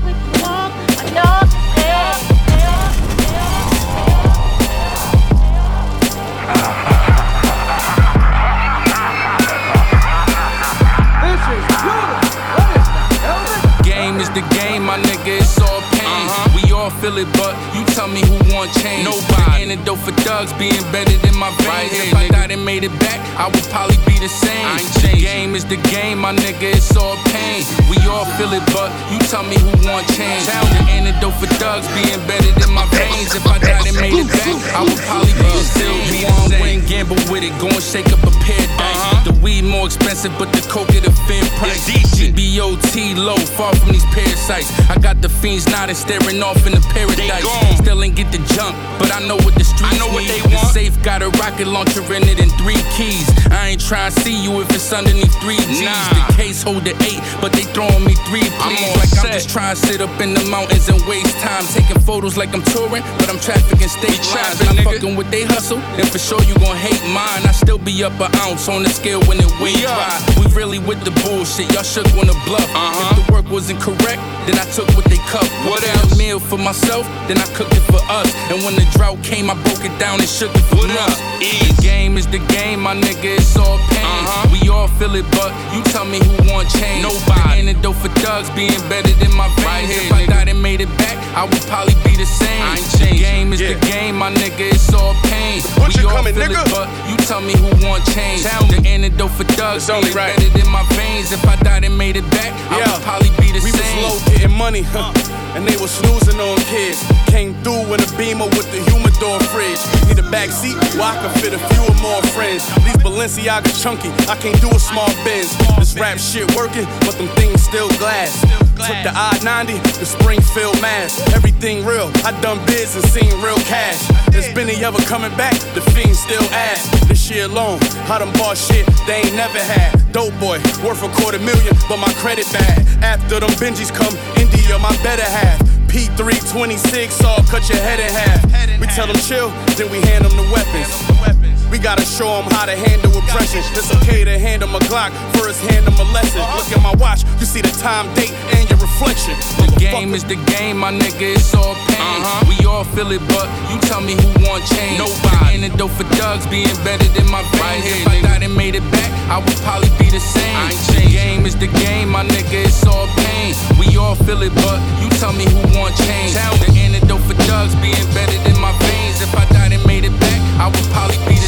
feel it, but you tell me who want change. Nobody. The antidote for thugs being better than my veins. Right here, if I died and made it back, I would probably be the same. I ain't the game is the game, my nigga, it's all pain. We all feel it, but you tell me who want change. The antidote for thugs being better than my veins. If I died and made it back, I would probably be the same. Be one win, gamble with it, go and shake up a paradise. The weed more expensive, but the coke at a thin price. GBOT low, far from these parasites. I got the fiends nodding, staring off in the paradise. Still ain't get the jump, but I know what the streets I know what they want. The safe got a rocket launcher in it and three keys. I ain't trying to see you if it's underneath three G's. Nah. The case hold the eight, but they throwing me three please. I'm Like set. I'm just trying to sit up in the mountains and waste time taking photos like I'm touring, but I'm trafficking state lines. I'm fucking with they hustle, and for sure you gon' hate mine. I still be up an ounce on the scale when it weighs dry. We really with the bullshit, y'all shook when the bluff. Uh-huh. If the work wasn't correct, then I took what they cut. What else? meal for myself, then I cooked it for us. And when the drought came, I broke it down and shook it for us. The game is the game, my nigga, it's all pain. Uh-huh. We all feel it, but you tell me who want change. Nobody. The antidote for thugs being better than my veins. Right here, if I died and made it back, I would probably be the same. I ain't changed. The game is yeah. the game, my nigga, it's all pain. What we you all coming, feel nigga? it, but you tell me who want change. Tell the antidote for thugs being right. better than my veins. If I died and made it back, yeah. I would probably be the we same. We was low getting money, huh? And they was snoozing on kids. Came through in a beamer with the humidor fridge. Need a back seat where I can fit a few or more friends. These Balenciaga chunky, I can't do a small Benz. This rap shit working, but them things still glass. Took the I-90 to Springfield, Mass. Everything real. I done bids and seen real cash. Is Benny ever coming back? The fiend still ask. This shit alone, how them boss shit they ain't never had. Dope boy, worth a quarter million, but my credit bad. After them Benjis come, India my better half. P326, all cut your head in half. We tell them chill, then we hand them the weapons. We gotta show them how to handle oppression. It's okay to hand them a Glock, first hand them a lesson. Look at my watch, you see the time, date, and your reflection. The game is the game, my nigga, it's all pain. Uh-huh. We all feel it, but you tell me who want change. Nobody. The antidote for thugs being better than my veins. Right here, if I died and made it back, I would probably be the same. I ain't changed. The game is the game, my nigga, it's all pain. We all feel it, but you tell me who want change. The antidote for thugs being better than my veins. If I died and made it back, I would probably be the same. Be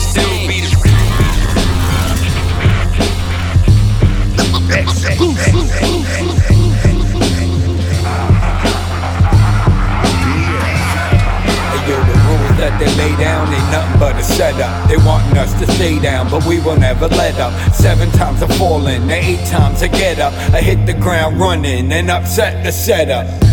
that they lay down ain't nothing but a setup. They wanting us to stay down, but we will never let up. Seven times I fall in, eight times I get up. I hit the ground running and upset the setup.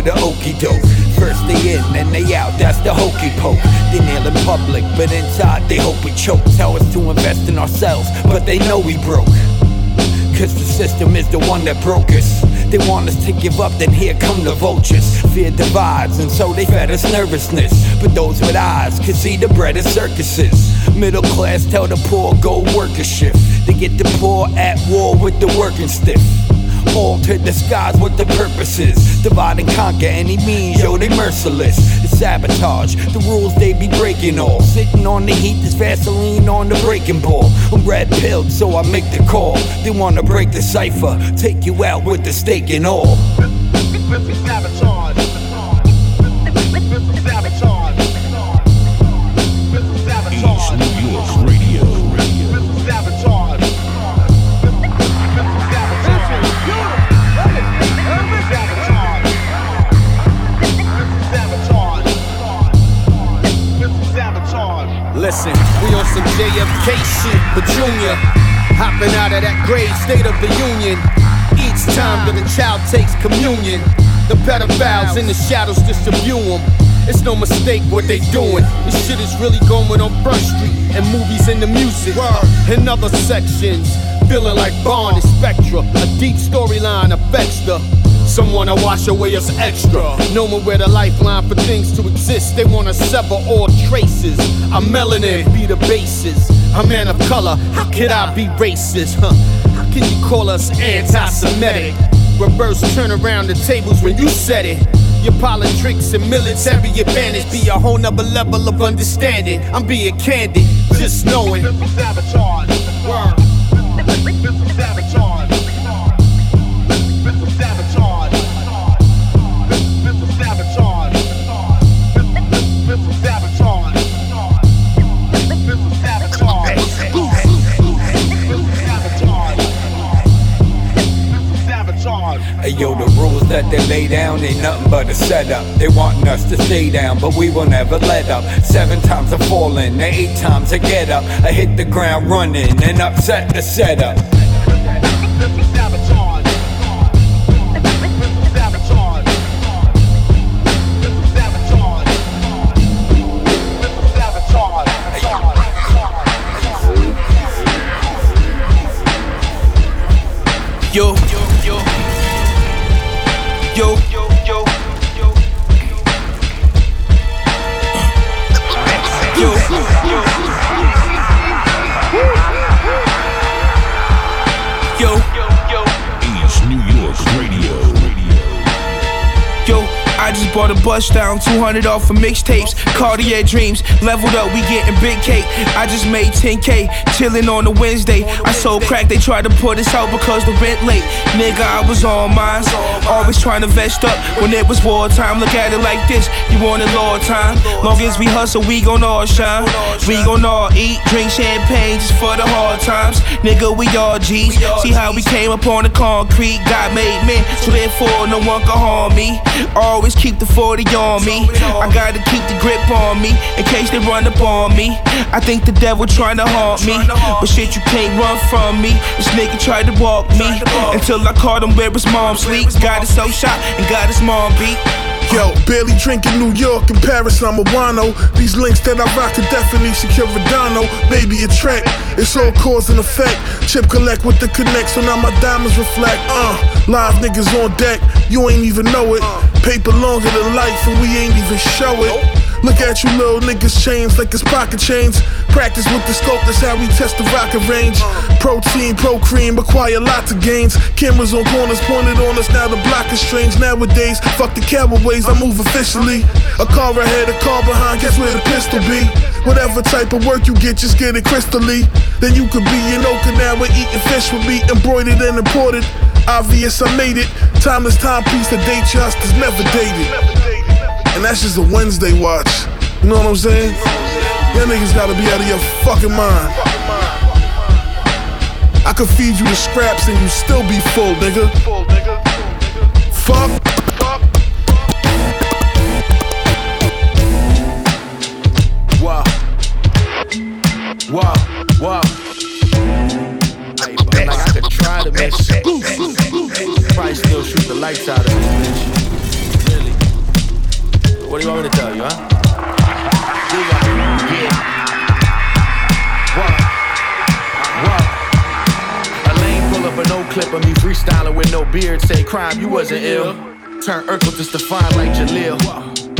For the okey doke. First they in, then they out, that's the hokey poke. They nail in public, but inside they hope we choke. Tell us to invest in ourselves, but they know we broke. Cause the system is the one that broke us. They want us to give up, then here come the vultures. Fear divides, and so they fed us nervousness. But those with eyes can see the bread of circuses. Middle class tell the poor go work a shift. They get the poor at war with the working stiff. All to disguise what the purpose is. Divide and conquer any means, yo, they merciless. It's sabotage, the rules they be breaking all. Sitting on the heat, there's Vaseline on the breaking ball. I'm red pilled, so I make the call. They wanna break the cipher, take you out with the stake and all. Sabotage. Junior hopping out of that grave state of the union. Each time that a child takes communion, the pedophiles in the shadows distribute them. It's no mistake what they doing. This shit is really going on Front Street and movies and the music. In other sections, feeling like Bond and Spectra. A deep storyline affects the Someone to wash away us extra. No more where the lifeline for things to exist. They wanna sever all traces. I'm melanin, be the basis. A man of color, how could I be racist? Huh? How can you call us anti-Semitic? Reverse turn around the tables when you said it. Your politics and military advantage be a whole nother level of understanding. I'm being candid, just knowing. Sabotage. Word. Sabotage. Lay down ain't nothing but a setup. They wanting us to stay down, but we will never let up. Seven times I falling, and eight times I get up. I hit the ground running and upset the setup. Yo, bust down, 200 off of mixtapes, Cartier dreams, leveled up, we getting big cake. I just made 10k, chillin' on a Wednesday. I sold crack, they tried to put us out because the rent late. Nigga, I was on mine, always trying to vest up when it was wartime. Look at it like this, you want it Lord time. Long as we hustle, we gon' all shine. We gon' all eat, drink champagne just for the hard times. Nigga, we all G's. See how we came up on the concrete, God made men, so therefore no one can harm me. Always keep the 40 on me. I gotta keep the grip on me in case they run up on me. I think the devil trying to haunt me, but shit, you can't run from me. This nigga tried to walk me until I caught him where his mom sleeps. Got his soul shot and got his mom beat. Yo, barely drinking New York and Paris, I'm a wino. These links that I rock could definitely secure Verdano. Baby, a track, it's all cause and effect. Chip collect with the connect, so now my diamonds reflect. Uh, live niggas on deck, you ain't even know it. Paper longer than life, and we ain't even show it. Look at you little niggas chains like it's pocket chains. Practice with the scope, that's how we test the rocket range. Protein, pro cream, acquire lots of gains. Cameras on corners pointed on us, now the block is strange. Nowadays, fuck the cowboys, I move officially. A car ahead, a car behind, guess where the pistol be? Whatever type of work you get, just get it crystally. Then you could be in Okinawa eating fish with me, embroidered and imported. Obvious, I made it. Timeless timepiece, the date just is never dated. And that's just a Wednesday watch. You know what I'm saying? Y'all niggas gotta be out of your fucking mind. I could feed you the scraps and you still be full, nigga. Fuck. Lights out of this bitch. Really? What do you want me to tell you, huh? Do ya? Yeah. What? What? A lane full of an oak clip of me freestyling with no beard. Say crime, you wasn't ill. Turn Urkel just to Stefan like Jaleel.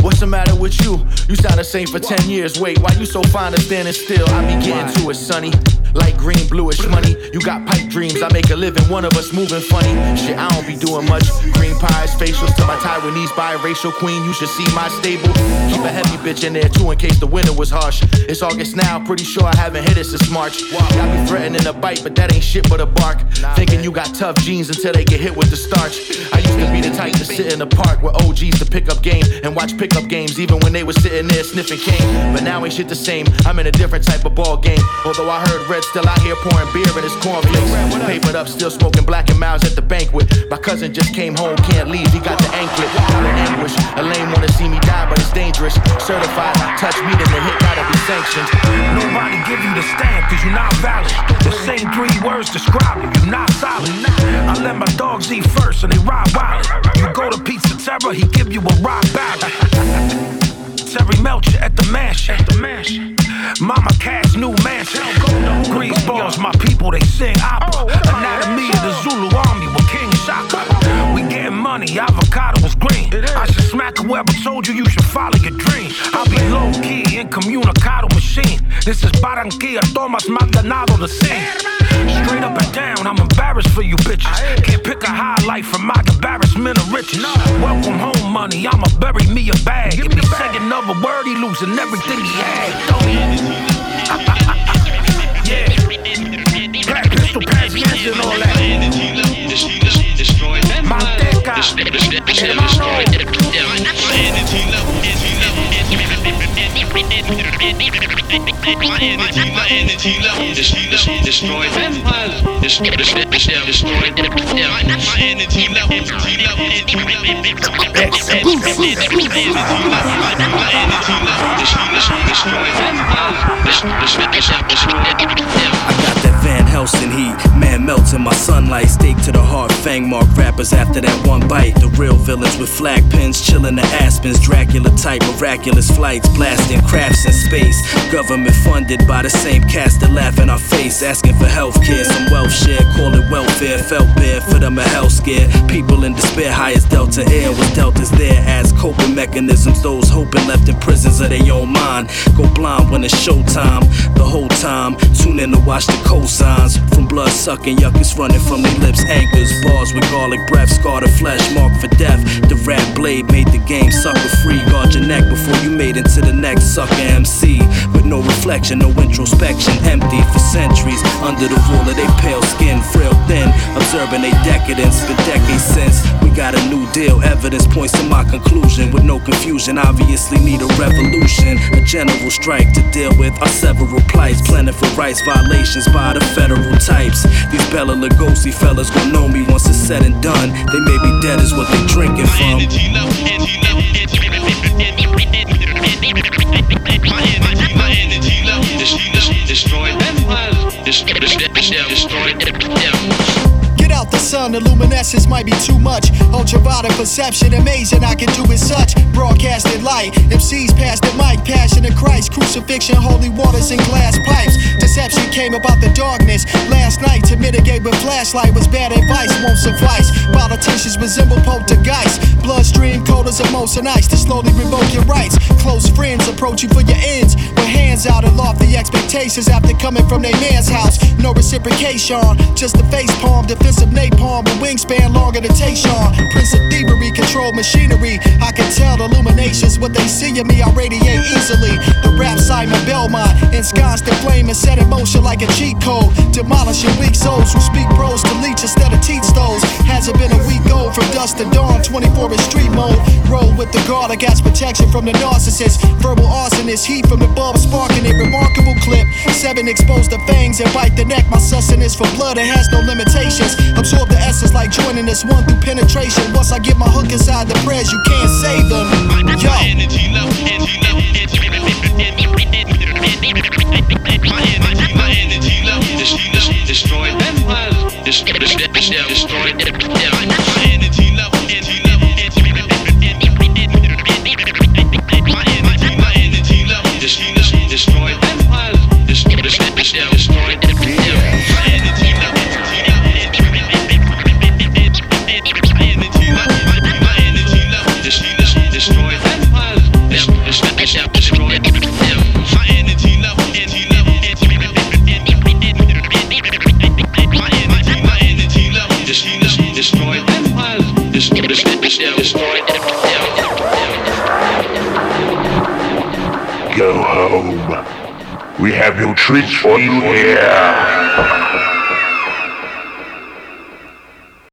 What's the matter with you? You sound the same for 10 years. Wait, why you so fine of standing still? I be getting to it, sonny. Green, bluish money. You got pipe dreams. I make a living, one of us moving funny. Shit, I don't be doing much. Green pies, facials to my Taiwanese biracial queen. You should see my stable. Keep a heavy bitch in there too in case the winter was harsh. It's August now, pretty sure I haven't hit it since March. Y'all be threatening to bite, but that ain't shit but a bark. Thinking you got tough jeans until they get hit with the starch. I used to be the type to sit in the park with OGs to pick up game and watch pickup games, even when they was sitting there sniffing cane. But now ain't shit the same. I'm in a different type of ball game. Although I heard Red still out here pouring beer in his cornflakes. Papered up, still smoking black and miles at the banquet. My cousin just came home, can't leave. He got the anklet. Out in anguish. Elaine wanna see me die, but it's dangerous. Certified, touch me, then the hit gotta be sanctioned. Nobody give you the stamp, cause you're not valid. The same three words describe you, you're not solid. I let my dogs eat first and they ride wild. You go to Pizza Terror, he give you a rock ballad. Terry Melcher at the mansion. At the mansion. Mama Cass, new mansion. Grease balls, my people, they sing opera. Anatomy of the Zulu army with King Shaka. We getting money, avocado was green. I should smack whoever told you you should follow your dream. I'll be low key, incommunicado machine. This is Barranquilla, Thomas Maldonado, the scene. Embarrassed for you bitches. Can't pick a highlight from my embarrassment of riches. Welcome home money, I'ma bury me a bag. If he say another word, he losing everything he had. Yeah. Black pistol, pass yes, and all that. Manteca, My energy, my energy level destroy, destroy vampires. Destroy, destroy, destroy. My energy level, energy level, energy level. Energy level, my energy level destroy, destroy vampires. I Helsing heat, man melting my sunlight. Stake to the heart, fang mark rappers after that one bite. The real villains with flag pins, chilling the aspens. Dracula type, miraculous flights, blasting crafts in space. Government funded by the same cast that laugh in our face, asking for health care. Some wealth share, call it welfare. Felt bad for them a health scare. People in despair, highest Delta Air with Deltas there as coping mechanisms. Those hoping left in prisons of their own mind. Go blind when it's showtime. The whole time, tune in to watch the cosigns. From blood sucking, yuckus running from their lips. Anchors, bars with garlic breath, scar the flesh, marked for death. The rat blade made the game sucker free. Guard your neck before you made into the next sucker MC. With no reflection, no introspection, empty for centuries. Under the rule of their pale skin, frail thin. Observing their decadence for decades since. We got a new deal, evidence points to my conclusion. With no confusion, obviously need a revolution. A general strike to deal with our several plights. Planning for rights violations by the federal types. These Bela Lugosi fellas gon' know me once it's said and done. They may be dead is what they drinking from. My energy level destroy vampires. Destroy, destroy, destroy. Get out the sun, the luminescence might be too much. Ultraviolet perception, amazing, I can do it such. Broadcasted light, MCs pass the mic, passion of Christ, crucifixion, holy waters, and glass pipes. Deception came about the darkness last night to mitigate with flashlight was bad advice, won't suffice. Politicians resemble poltergeist, bloodstream coders of molten ice to slowly revoke your rights. Close friends approach you for your ends hands out and lofty expectations after coming from their man's house. No reciprocation, just a face palm, defensive napalm, a wingspan longer than Tayshaun. Prince of thievery, control machinery. I can tell the illuminations, what they see in me, I radiate easily. The rap Simon Belmont, ensconced in flame and set in motion like a cheat code. Demolishing weak souls who speak pros to leech instead of teach those. Hasn't been a week old from dusk to dawn, 24 in street mode. Roll with the guard, I got protection from the narcissist. Verbal arsonist, heat from the bulb sparking a remarkable clip. Seven expose the fangs and bite the neck. My sustenance for blood, it has no limitations. Absorb the essence like joining this one through penetration. Once I get my hook inside the prayers, you can't save them. Yo. My energy level, energy level, my energy, my energy level destroy, destroy vampires. Destroy, destroy, destroy. My energy level, energy level, go home. We have no treats for you here.